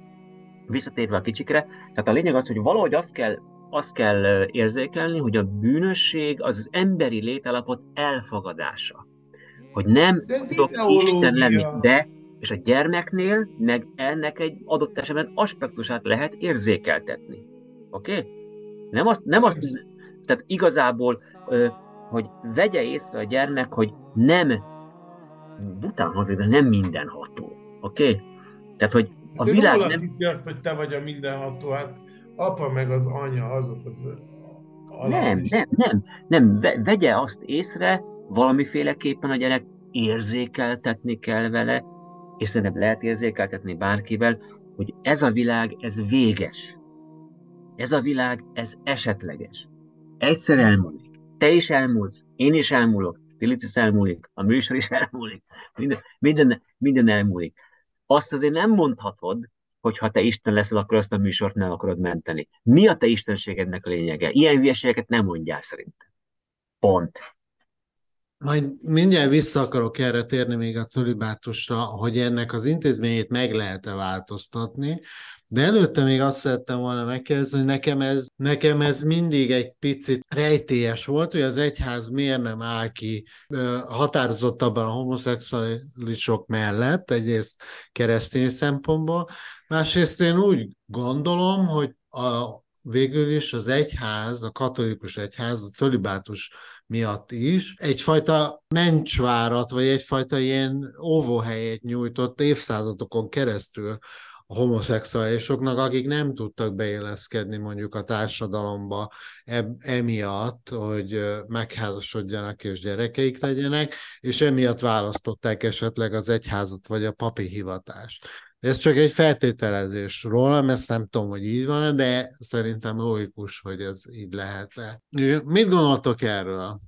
Visszatérve a kicsikre, tehát a lényeg az, hogy valahogy azt kell, azt kell érzékelni, hogy a bűnösség az emberi létállapot elfogadása. Hogy nem tudok Isten lenni, de és a gyermeknél meg ennek egy adott esetben aspektusát lehet érzékeltetni. Oké? Okay? Nem azt, nem azt tehát igazából, hogy vegye észre a gyermek, hogy nem bután hozik, de nem mindenható. Oké? Okay? Tehát, hogy a de világ nem... azt, hogy te vagy a mindenható, hát apa meg az anya, azok az... Nem, nem, nem, nem. Vegye azt észre, valamiféleképpen a gyerek érzékeltetni kell vele, és szerintem lehet érzékeltetni bárkivel, hogy ez a világ, ez véges. Ez a világ, ez esetleges. Egyszer elmúlik. Te is elmúlsz, én is elmúlok, Filic is elmúlik, a műsor is elmúlik, minden, minden, minden elmúlik. Azt azért nem mondhatod, hogy ha te Isten leszel, akkor azt a műsort nem akarod menteni. Mi a te istenségednek a lényege? Ilyen hülyeségeket nem mondjál szerintem. Pont. Majd mindjárt vissza akarok erre térni még a cölibátusra, hogy ennek az intézményét meg lehet-e változtatni, de előtte még azt szerettem volna megkérdezni, hogy nekem ez, nekem ez mindig egy picit rejtélyes volt, hogy az egyház miért nem áll ki határozottabban a homoszexuálisok mellett, egyrészt keresztény szempontból, másrészt én úgy gondolom, hogy a, végül is az egyház, a katolikus egyház, a cölibátus miatt is egyfajta mencsvárat, vagy egyfajta ilyen óvóhelyét nyújtott évszázadokon keresztül a homoszexuálisoknak, akik nem tudtak beéleszkedni mondjuk a társadalomba emiatt, hogy megházasodjanak és gyerekeik legyenek, és emiatt választották esetleg az egyházat vagy a papi hivatást. Ez csak egy feltételezés rólam, ezt nem tudom, hogy így van de szerintem logikus, hogy ez így lehet-e. Mit gondoltok erről?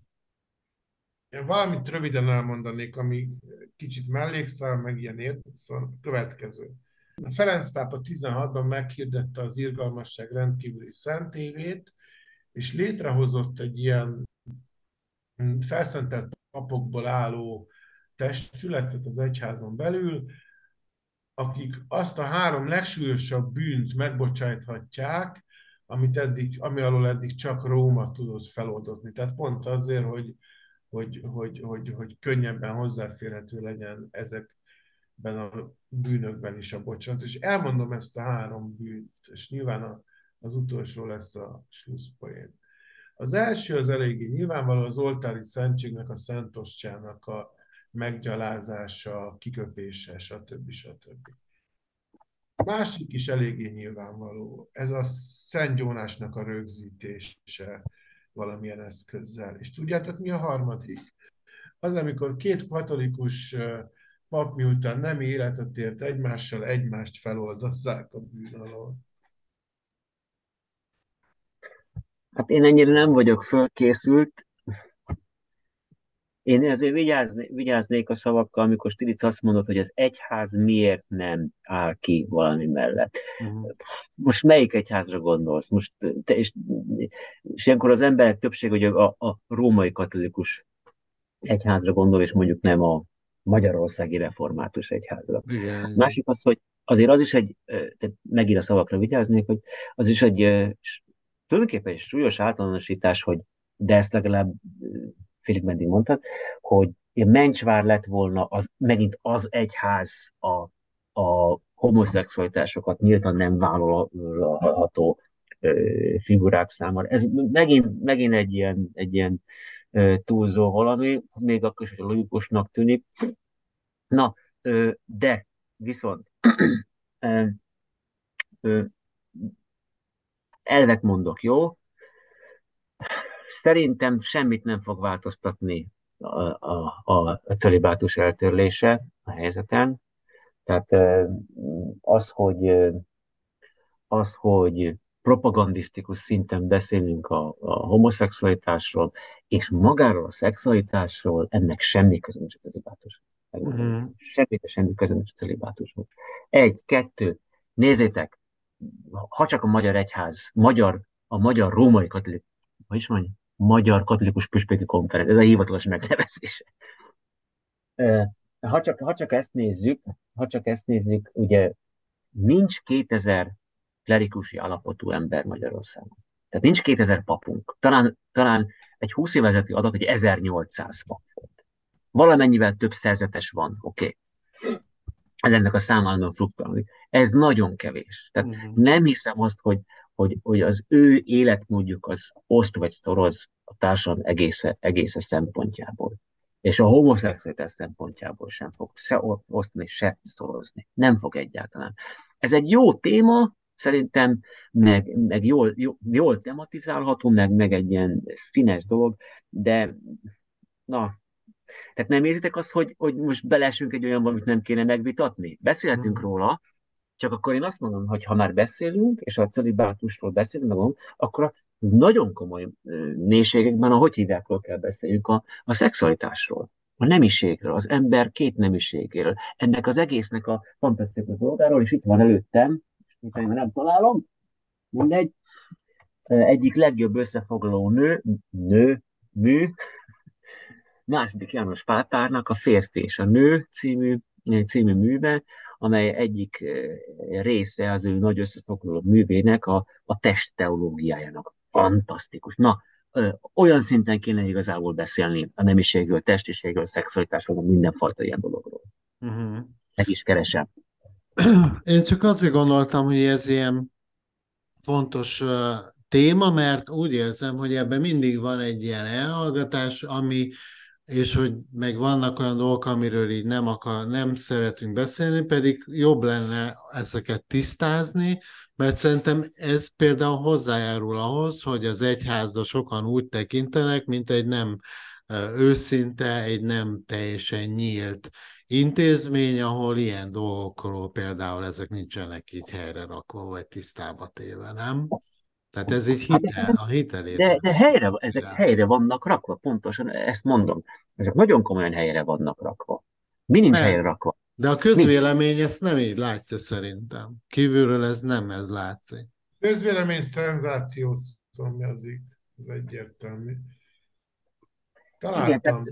Én valamit röviden elmondanék, ami kicsit mellékszál, meg ilyen értszal, következő. A Ferenc pápa 16-ban meghirdette az irgalmasság rendkívüli szentévét, és létrehozott egy ilyen felszentelt papokból álló testületet az egyházon belül, akik azt a három legsúlyosabb bűnt megbocsájthatják, amit eddig, ami alól eddig csak Róma tudott feloldozni. Tehát pont azért, hogy, hogy, hogy, hogy, hogy könnyebben hozzáférhető legyen ezekben a bűnökben is a bocsánat. És elmondom ezt a három bűnt, és nyilván a, az utolsó lesz a slusszpoén. Az első az eléggé nyilvánvaló az oltári szentségnek, a szentostjának a meggyalázása, kiköpése, stb. stb. Másik is eléggé nyilvánvaló. Ez a Szent Jónásnak a rögzítése valamilyen eszközzel. És tudjátok, mi a harmadik? Az, amikor két katolikus pap miután nem életet ért egymással, egymást feloldozzák a bűn alól. Hát én ennyire nem vagyok fölkészült. Én ezért vigyáznék, vigyáznék a szavakkal, amikor Stilic azt mondott, hogy az egyház miért nem áll ki valami mellett. Uh-huh. Most melyik egyházra gondolsz? Most te, és, és ilyenkor az emberek többség, hogy a, a római katolikus egyházra gondol, és mondjuk nem a Magyarországi Református Egyházra. Igen. Másik az, hogy azért az is egy, tehát megint a szavakra vigyáznék, hogy az is egy tulajdonképpen egy súlyos általánosítás, hogy de ezt legalább Filip Mendi mondta, hogy Mencsvár lett volna az, megint az egyház a, a homoszexualitásokat nyíltan nem vállalható figurák számára. Ez megint, megint egy ilyen, egy ilyen túlzó valami, még akkor is, hogy logikusnak tűnik. Na, de viszont elvet mondok, jó? Szerintem semmit nem fog változtatni a, a, a, a celibátus eltörlése a helyzeten. Tehát az, hogy az, hogy propagandisztikus szinten beszélünk a, a homoszexualitásról, és magáról a szexualitásról, ennek semmi nincs a celibátushoz. Mm. Semmi, semmi nincs a celibátushoz. Egy, kettő, nézzétek, ha csak a magyar egyház, magyar, a magyar római katolikus, hogy is mondja, magyar katolikus püspöki konferencia, ez a hivatalos megnevezése. Ha csak, ha csak ezt nézzük, ha csak ezt nézzük, ugye nincs 2000 klerikusi alapotú ember Magyarországon. Tehát nincs 2000 papunk. Talán, talán egy 20 évezeti adat, hogy 1800 pap volt. Valamennyivel több szerzetes van, oké. Okay. Ez ennek a számára fluktuálni. Ez nagyon kevés. Tehát uh-huh. nem hiszem azt, hogy, hogy, hogy az ő életmódjuk az oszt vagy szoroz a társadalom egész, egész szempontjából. És a homoszexualitás szempontjából sem fog se osztani, se szorozni. Nem fog egyáltalán. Ez egy jó téma, szerintem, meg, meg jól, jól, jól tematizálható, meg, meg egy ilyen színes dolog, de na, tehát nem érzitek azt, hogy, hogy most belesünk egy olyan, amit nem kéne megvitatni? Beszélhetünk hmm. róla, csak akkor én azt mondom, hogy ha már beszélünk, és a celibátusról beszélünk, mondom, akkor a nagyon komoly mélységekben, ahogy hívjákról kell beszéljünk, a, a szexualitásról, a nemiségről, az ember két nemiségéről, ennek az egésznek a fantasztikus dolgáról, és itt van előttem, mint én nem találom, mindegy, egyik legjobb összefoglaló nő, nő, mű, második János Pálpárnak a Férfi és a Nő című, című műve, amely egyik része az ő nagy összefoglaló művének a, a test teológiájának. Fantasztikus. Na, olyan szinten kéne igazából beszélni a nemiségről, testiségről, szexualitásról, mindenfajta ilyen dologról. Uh-huh. Meg is keresem. Én csak azért gondoltam, hogy ez ilyen fontos téma, mert úgy érzem, hogy ebben mindig van egy ilyen elhallgatás, ami, és hogy meg vannak olyan dolgok, amiről így nem, akar, nem szeretünk beszélni, pedig jobb lenne ezeket tisztázni, mert szerintem ez például hozzájárul ahhoz, hogy az egyházda sokan úgy tekintenek, mint egy nem őszinte, egy nem teljesen nyílt intézmény, ahol ilyen dolgokról például ezek nincsenek így helyre rakva, vagy tisztába téve, nem? Tehát ez egy hát hitel, a hitelét. De, de helyre, ezek helyre vannak rakva, pontosan ezt mondom. Ezek nagyon komolyan helyre vannak rakva. Mi nincs helyre rakva? De a közvélemény Mi? ezt nem így látja szerintem. Kívülről ez nem ez látszik. Közvélemény szenzációt szomjazik, ez egyértelmű. Találtam. Igen, tehát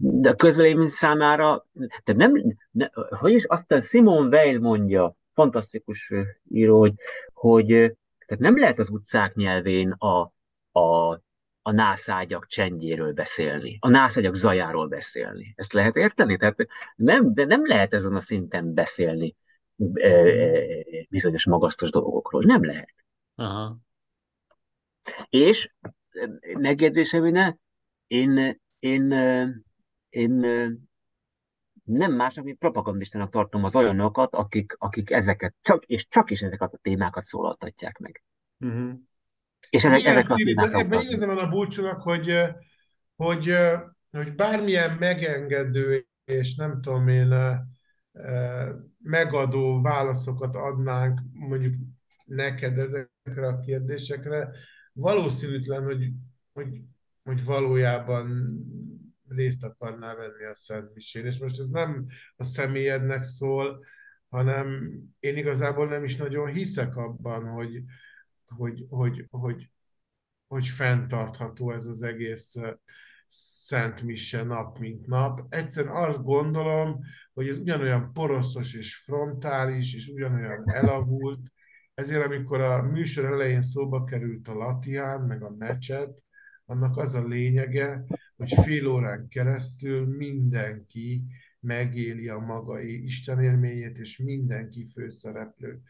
de a közvélemény számára, de nem, ne, hogy is azt a Simon Weil mondja, fantasztikus író, hogy, hogy tehát nem lehet az utcák nyelvén a, a, a nászágyak csendjéről beszélni, a nászágyak zajáról beszélni. Ezt lehet érteni? Tehát nem, de nem lehet ezen a szinten beszélni e, e, bizonyos magasztos dolgokról. Nem lehet. Aha. És megjegyzésem, én, én, én, én nem másnak, mint propagandistának tartom az olyanokat, akik, akik ezeket, csak és csak is ezeket a témákat szólaltatják meg. Uh-huh. És ezek, Igen, ezek a témákat... Ebben igazán van a búcsúnak, hogy, hogy, hogy bármilyen megengedő és nem tudom én, megadó válaszokat adnánk mondjuk neked ezekre a kérdésekre, valószínűtlen, hogy, hogy, hogy valójában részt akarná venni a Szent Misén. És most ez nem a személyednek szól, hanem én igazából nem is nagyon hiszek abban, hogy, hogy, hogy, hogy, hogy fenntartható ez az egész Szent Mise nap, mint nap. Egyszerűen azt gondolom, hogy ez ugyanolyan poroszos és frontális, és ugyanolyan elavult, ezért amikor a műsor elején szóba került a latián, meg a mecset, annak az a lényege, hogy fél órán keresztül mindenki megéli a maga Isten élményét, és mindenki főszereplő.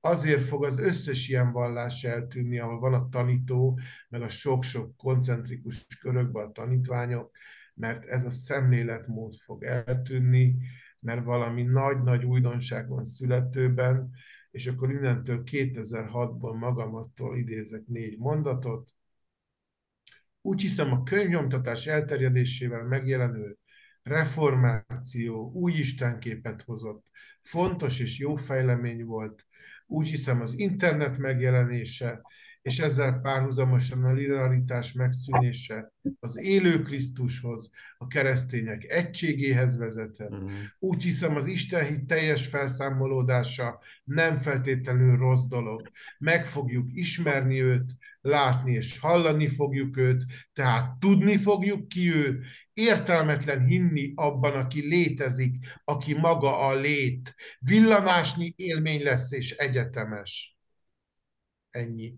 Azért fog az összes ilyen vallás eltűnni, ahol van a tanító, meg a sok-sok koncentrikus körökben a tanítványok, mert ez a szemléletmód fog eltűnni, mert valami nagy-nagy újdonság van születőben, és akkor innentől 2006-ból magamattól idézek négy mondatot. Úgy hiszem, a könyvnyomtatás elterjedésével megjelenő reformáció új istenképet hozott, fontos és jó fejlemény volt, úgy hiszem az internet megjelenése, és ezzel párhuzamosan a liberalitás megszűnése az élő Krisztushoz, a keresztények egységéhez vezetett. Uh-huh. Úgy hiszem, az Istenhit teljes felszámolódása nem feltétlenül rossz dolog. Meg fogjuk ismerni őt, látni és hallani fogjuk őt, tehát tudni fogjuk ki ő, értelmetlen hinni abban, aki létezik, aki maga a lét. Villanásnyi élmény lesz és egyetemes. Ennyi.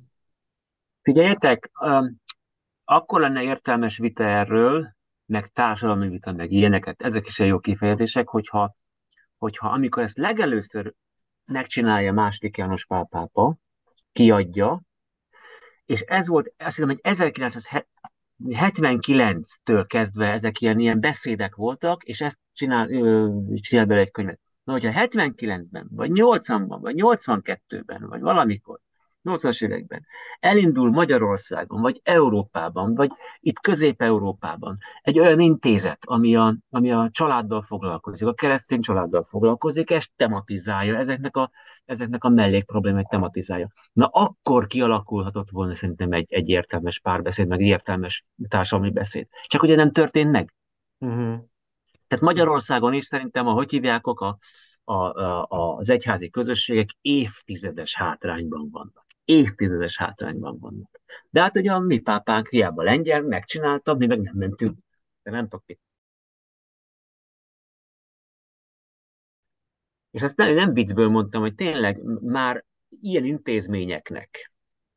Figyeljetek, akkor lenne értelmes vita erről, meg társadalmi vita, meg ilyeneket, ezek is jó kifejezések, hogyha, hogyha amikor ezt legelőször megcsinálja második János Pálpápa, kiadja, és ez volt, azt hiszem, hogy 1979-től kezdve ezek ilyen, ilyen beszédek voltak, és ezt csinál, csinál bele egy könyvet. Na, hogyha 79-ben, vagy 80-ban, vagy 82-ben, vagy valamikor 80-as években elindul Magyarországon, vagy Európában, vagy itt Közép-Európában egy olyan intézet, ami a, ami a családdal foglalkozik, a keresztény családdal foglalkozik, ezt tematizálja, ezeknek a, ezeknek a mellék problémák tematizálja. Na akkor kialakulhatott volna szerintem egy, egy értelmes párbeszéd, meg egy értelmes társadalmi beszéd. Csak ugye nem történt meg. Uh-huh. Tehát Magyarországon is szerintem, a hogy hívjákok, a, a, a, az egyházi közösségek évtizedes hátrányban vannak évtizedes hátrányban vannak. De hát ugye a mi pápánk hiába lengyel, megcsinálta, mi meg nem mentünk. De nem tudok mit. És azt nem, nem viccből mondtam, hogy tényleg már ilyen intézményeknek,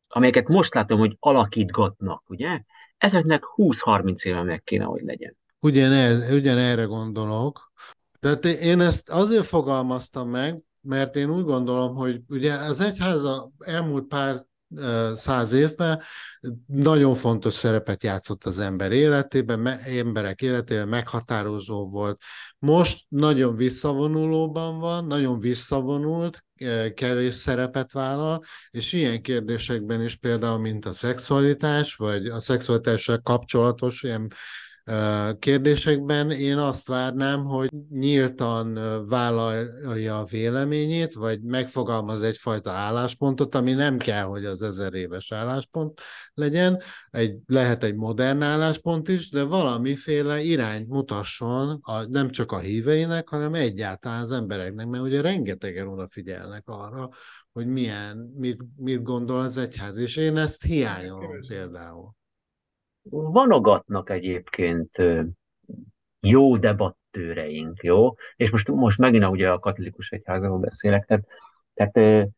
amelyeket most látom, hogy alakítgatnak, ugye? Ezeknek 20-30 éve meg kéne, hogy legyen. Ugyan, ugyan erre gondolok. Tehát én ezt azért fogalmaztam meg, mert én úgy gondolom, hogy ugye az egyház a elmúlt pár száz évben nagyon fontos szerepet játszott az ember életében, emberek életében, meghatározó volt. Most nagyon visszavonulóban van, nagyon visszavonult, kevés szerepet vállal, és ilyen kérdésekben is például, mint a szexualitás, vagy a szexualitással kapcsolatos ilyen kérdésekben én azt várnám, hogy nyíltan vállalja a véleményét, vagy megfogalmaz egyfajta álláspontot, ami nem kell, hogy az ezer éves álláspont legyen, egy, lehet egy modern álláspont is, de valamiféle irányt mutasson a, nem csak a híveinek, hanem egyáltalán az embereknek, mert ugye rengetegen odafigyelnek arra, hogy milyen, mit, mit gondol az egyház, és én ezt hiányolom például vanogatnak egyébként jó debattőreink, jó? És most, most megint ugye a katolikus egyházról beszélek, tehát, tehát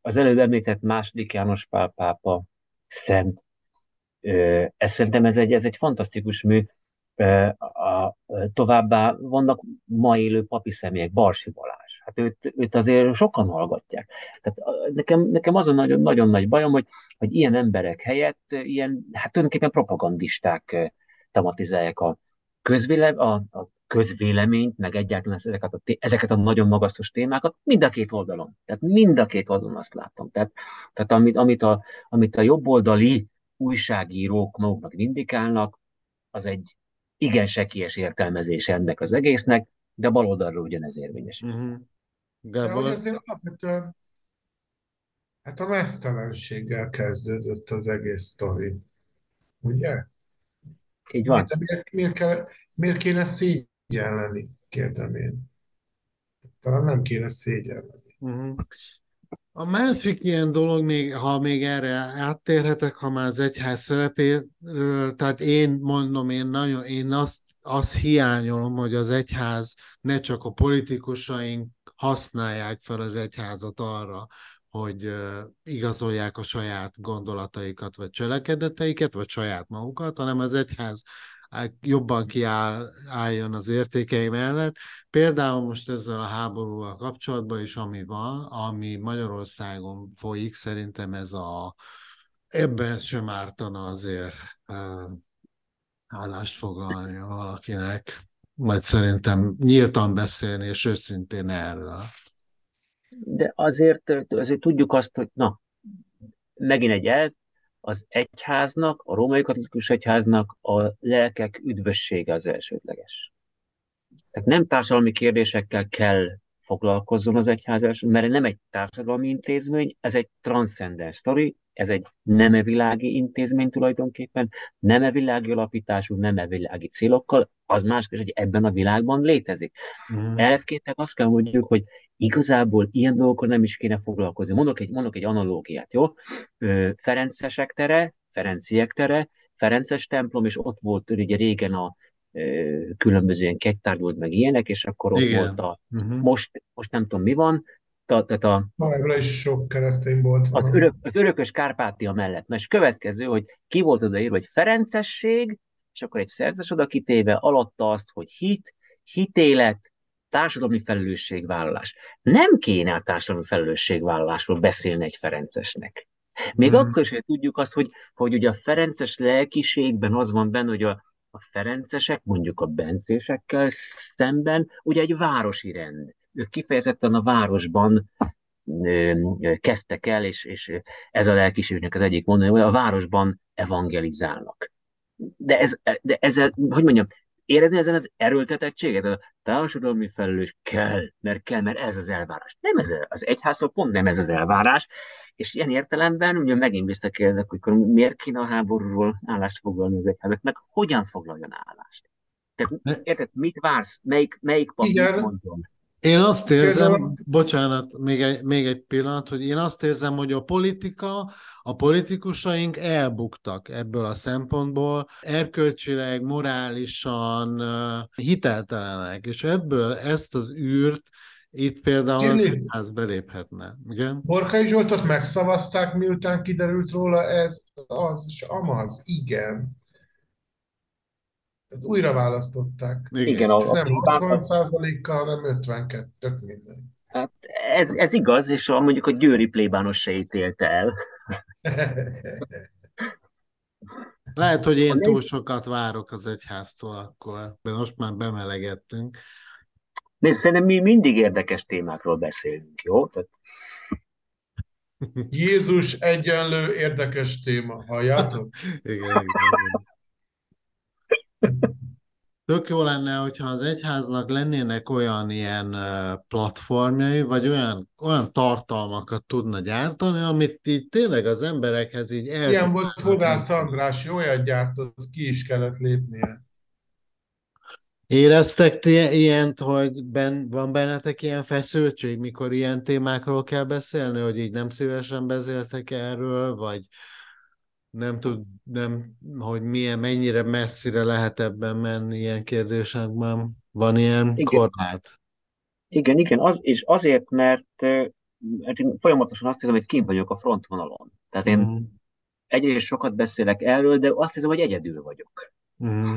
az előbb említett második János Pál pápa szent, ez szerintem ez egy, ez egy fantasztikus mű, a, továbbá vannak ma élő papi személyek, Barsi Balázs. Hát őt, őt azért sokan hallgatják. Tehát nekem, nekem azon nagyon, nagyon nagy bajom, hogy, hogy ilyen emberek helyett ilyen, hát tulajdonképpen propagandisták tematizálják a közvéle, a, a közvéleményt, meg egyáltalán ezeket a, ezeket a nagyon magasztos témákat, mind a két oldalon. Tehát mind a két oldalon azt látom. Tehát, tehát amit, amit, a, amit a jobboldali újságírók maguknak indikálnak, az egy igen sekélyes értelmezés ennek az egésznek, de a baloldalról ugyanez érvényes. Mm-hmm. De hogy azért alapvetően hát a mesztelenséggel kezdődött az egész sztori. Ugye? Így van. Miért, miért, miért, kell, miért kéne szégyelleni, kérdem én. Talán nem kéne szégyelleni. Uh-huh. A másik ilyen dolog, még, ha még erre áttérhetek, ha már az egyház szerepéről, tehát én mondom, én nagyon, én azt, azt hiányolom, hogy az egyház ne csak a politikusaink használják fel az egyházat arra, hogy igazolják a saját gondolataikat, vagy cselekedeteiket, vagy saját magukat, hanem az egyház jobban kiálljon az értékei mellett. Például most ezzel a háborúval kapcsolatban is, ami van, ami Magyarországon folyik, szerintem ez a ebben sem ártana azért állást foglalni valakinek, vagy szerintem nyíltan beszélni, és őszintén erről. De azért, azért tudjuk azt, hogy na, megint egy el, az egyháznak, a római katolikus egyháznak a lelkek üdvössége az elsődleges. Tehát nem társadalmi kérdésekkel kell foglalkozzon az egyház, mert nem egy társadalmi intézmény, ez egy transzcendens sztori, ez egy nemevilági intézmény tulajdonképpen, nemevilági alapítású, nemevilági célokkal, az más, hogy ebben a világban létezik. Mm. Elfként azt kell mondjuk, hogy igazából ilyen dolgokkal nem is kéne foglalkozni. Mondok egy, mondok egy analógiát, jó? Ferencesek tere, Ferenciek tere, Ferences templom, és ott volt ugye régen a különböző ilyen kettárgyult meg ilyenek, és akkor ott Igen. volt a, uh-huh. most, most nem tudom mi van, tehát a, Májra is sok keresztény volt. Az, örök, az örökös Kárpátia mellett. Most következő, hogy ki volt odaírva, hogy Ferencesség, és akkor egy szerzes oda kitéve, alatta azt, hogy hit, hitélet, társadalmi felelősségvállalás. Nem kéne a társadalmi felelősségvállalásról beszélni egy Ferencesnek. Még hmm. akkor is, hogy tudjuk azt, hogy, hogy ugye a Ferences lelkiségben az van benne, hogy a, a Ferencesek, mondjuk a bencésekkel szemben, ugye egy városi rend. Ők kifejezetten a városban kezdtek el, és, és ez a lelkiségnek az egyik mondani, hogy a városban evangelizálnak. De ez, de ezzel, hogy mondjam, érezni ezen az erőltetettséget? A társadalmi felelős kell, mert kell, mert ez az elvárás. Nem ez az egyházszor pont nem ez az elvárás, és ilyen értelemben ugye megint visszakérdezek, hogy miért kéne a háborúról állást foglalni az egyházaknak, hogyan foglaljon állást? Tehát érted, mit vársz? Melyik, melyik pap mit mondjon? Én azt érzem, Például... bocsánat, még egy, még egy pillanat, hogy én azt érzem, hogy a politika, a politikusaink elbuktak ebből a szempontból, erkölcsileg, morálisan hiteltelenek, és ebből ezt az űrt itt például a ház beléphetne. Igen? Borkai Zsoltot megszavazták, miután kiderült róla ez, az és amaz. Igen. Tehát újra választották. Igen, Igen a, nem 60 kal hanem 52, tök minden. Hát ez, ez igaz, és a, mondjuk a győri plébános se ítélte el. Lehet, hogy én túl sokat várok az egyháztól akkor, de most már bemelegettünk. Nézd, szerintem mi mindig érdekes témákról beszélünk, jó? Tehát... Jézus egyenlő érdekes téma, halljátok? igen, igen, igen. Tök jó lenne, hogyha az egyháznak lennének olyan ilyen platformjai, vagy olyan, olyan tartalmakat tudna gyártani, amit így tényleg az emberekhez így el... Ilyen volt Fodász András, olyat gyártott, ki is kellett lépnie. Éreztek ti ilyent, hogy ben, van bennetek ilyen feszültség, mikor ilyen témákról kell beszélni, hogy így nem szívesen beszéltek erről, vagy nem tud, nem, hogy milyen, mennyire messzire lehet ebben menni ilyen kérdésekben. Van ilyen igen. korlát? Igen, igen, az, és azért, mert, mert én folyamatosan azt hiszem, hogy kint vagyok a frontvonalon. Tehát én mm. egyrészt sokat beszélek erről, de azt hiszem, hogy egyedül vagyok. Mm.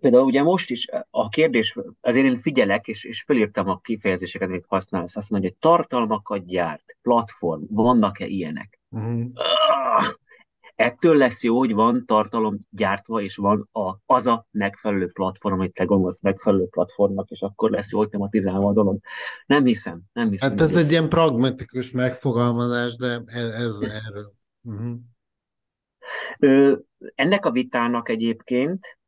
Például ugye most is a kérdés, azért én figyelek, és, és felírtam a kifejezéseket, amit használsz. Azt mondja, hogy tartalmakat gyárt, platform, vannak-e ilyenek? Mm Ettől lesz jó, hogy van tartalom gyártva, és van a, az a megfelelő platform, amit te gondolsz megfelelő platformnak, és akkor lesz jó tematizálva a dolog. Nem hiszem, nem hiszem. Hát ez egy ilyen pragmatikus megfogalmazás, de ez, ez erről. Uh-huh. Ö, ennek a vitának egyébként,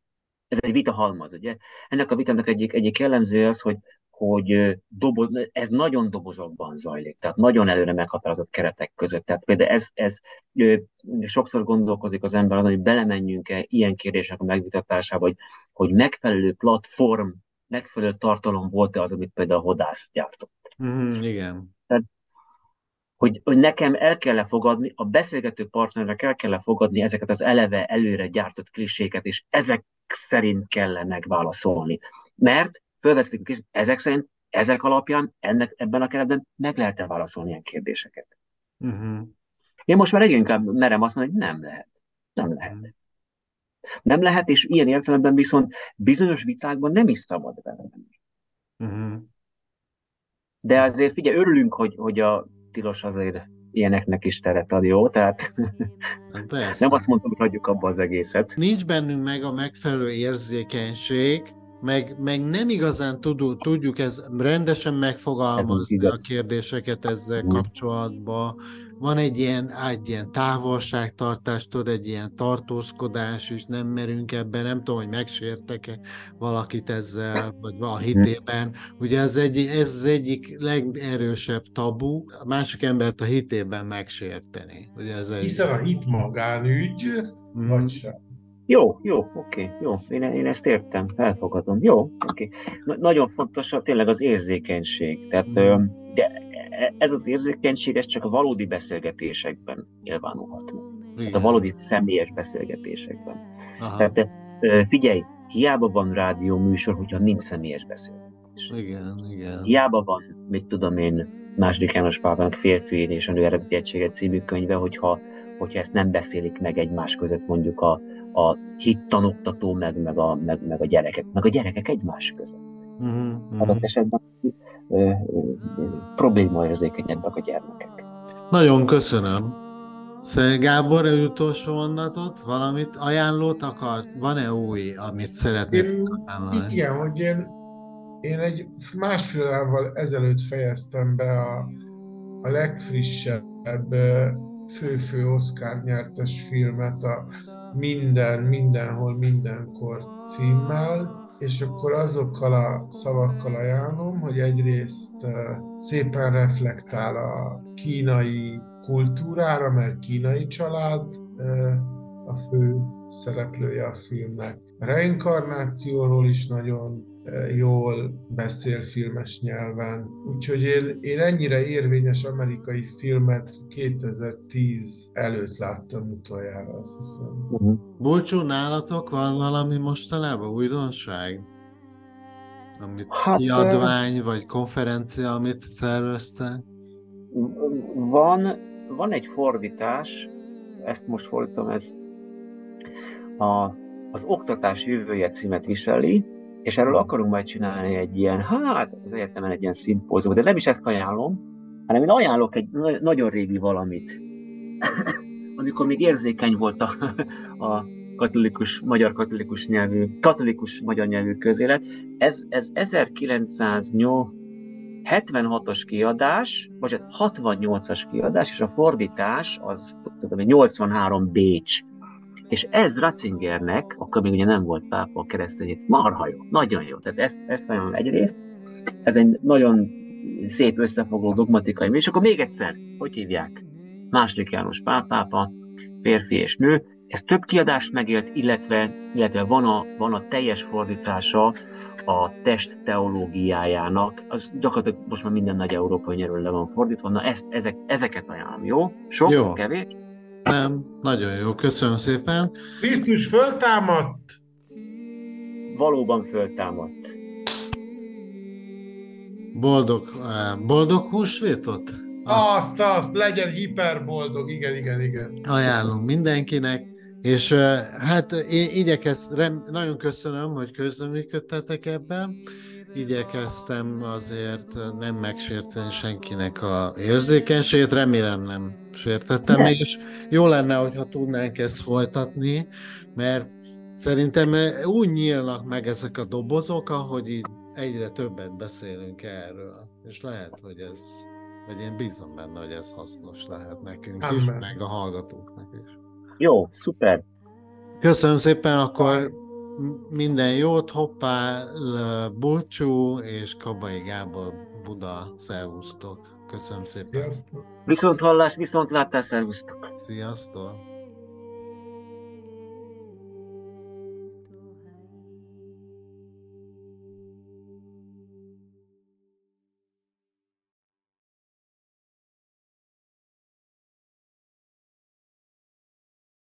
ez egy vita halmaz, ugye? Ennek a vitának egyik, egyik jellemző az, hogy hogy doboz, ez nagyon dobozokban zajlik, tehát nagyon előre meghatározott keretek között. Tehát például ez, ez sokszor gondolkozik az ember hogy belemenjünk-e ilyen kérdések a megvitatásába, hogy, hogy megfelelő platform, megfelelő tartalom volt-e az, amit például a hodász gyártott. Mm, igen. Tehát, hogy, hogy nekem el kell fogadni, a beszélgető partnernek el kell fogadni ezeket az eleve előre gyártott kliséket, és ezek szerint kellene megválaszolni. Mert fölvetik is, ezek szerint, ezek alapján ennek, ebben a keretben meg lehet-e válaszolni ilyen kérdéseket? Uh-huh. Én most már egyre inkább merem azt mondani, hogy nem lehet. Nem lehet. Uh-huh. Nem lehet, és ilyen értelemben viszont bizonyos vitákban nem is szabad vele uh-huh. De azért figyelj, örülünk, hogy, hogy a tilos azért ilyeneknek is teret ad, jó? Tehát hát nem azt mondtam, hogy hagyjuk abba az egészet. Nincs bennünk meg a megfelelő érzékenység, meg, meg nem igazán tudjuk, tudjuk ez rendesen megfogalmazni a kérdéseket ezzel mm. kapcsolatban. Van egy ilyen, egy ilyen távolságtartás, tudod, egy ilyen tartózkodás, és nem merünk ebben, nem tudom, hogy megsértek-e valakit ezzel, vagy a hitében. Ugye ez, egy, ez az egyik legerősebb tabu, a másik embert a hitében megsérteni. Ugye ez egy... Hiszen a hit magánügy, mm. vagy sem. Jó, jó, oké, jó, én, én ezt értem, elfogadom. Jó, oké. Okay. nagyon fontos a, tényleg az érzékenység. Tehát mm. de ez az érzékenység, ez csak a valódi beszélgetésekben nyilvánulhat. Tehát a valódi személyes beszélgetésekben. Aha. Tehát figyelj, hiába van rádió műsor, hogyha nincs személyes beszélgetés. Igen, igen. Hiába van, mit tudom én, második János Pálmának Férfi és a Nő Eredeti Egysége című könyve, hogyha, hogyha ezt nem beszélik meg egymás között mondjuk a, a hittanoktató, meg, meg, a, meg, meg a gyerekek, meg a gyerekek egymás között. Uh-huh, Adott esetben ö, ö, probléma érzékenyebbek a gyermekek. Nagyon köszönöm. Szegény Gábor, egy utolsó mondatot, valamit ajánlót akart? Van-e új, amit szeretnék ajánlani? Igen, hogy én, én egy másfél évvel ezelőtt fejeztem be a, a legfrissebb fő-fő Oscar nyertes filmet, a minden, mindenhol, mindenkor címmel, és akkor azokkal a szavakkal ajánlom, hogy egyrészt szépen reflektál a kínai kultúrára, mert kínai család a fő szereplője a filmnek. A reinkarnációról is nagyon jól beszél filmes nyelven. Úgyhogy én, én ennyire érvényes amerikai filmet 2010 előtt láttam utoljára, azt hiszem. Uh-huh. Bulcsú, nálatok van valami mostanában újdonság? Amit hát, kiadvány, vagy konferencia, amit szervezte? Van, van egy fordítás, ezt most fordítom, ez a, az Oktatás jövője címet viseli, és erről akarunk majd csinálni egy ilyen, hát az egyetemen egy ilyen szimpózium, de nem is ezt ajánlom, hanem én ajánlok egy nagyon régi valamit. Amikor még érzékeny volt a, a katolikus, magyar katolikus nyelvű, katolikus magyar nyelvű közélet. Ez, ez 1976-os kiadás, vagy 68-as kiadás, és a fordítás az tudom, 83 Bécs és ez Ratzingernek, akkor még ugye nem volt pápa a keresztényét, marha jó, nagyon jó. Tehát ezt, ezt nagyon egyrészt, ez egy nagyon szép összefoglaló dogmatikai és akkor még egyszer, hogy hívják? Második János pápa, férfi és nő, ez több kiadást megélt, illetve, illetve van, a, van a teljes fordítása a test teológiájának, az gyakorlatilag most már minden nagy európai nyelvről le van fordítva, na ezt, ezek, ezeket ajánlom, jó? Sok, jó. kevés? Nem, nagyon jó, köszönöm szépen. Krisztus föltámadt? Valóban föltámadt. Boldog, eh, boldog húsvétot? Azt, azt, azt legyen hiperboldog, igen, igen, igen. Ajánlom mindenkinek, és eh, hát én igyekez, nagyon köszönöm, hogy közreműködtetek ebben, igyekeztem azért nem megsérteni senkinek a érzékenységét, remélem nem sértettem meg, és jó lenne, hogyha tudnánk ezt folytatni, mert szerintem úgy nyílnak meg ezek a dobozok, ahogy így egyre többet beszélünk erről, és lehet, hogy ez, vagy én bízom benne, hogy ez hasznos lehet nekünk Amen. is, meg a hallgatóknak is. Jó, szuper. Köszönöm szépen, akkor minden jót, hoppá, Bulcsú és Kabai Gábor Buda, szervusztok. Köszönöm szépen. Sziasztok. Viszont hallás, viszont látás, szervusztok. Sziasztok.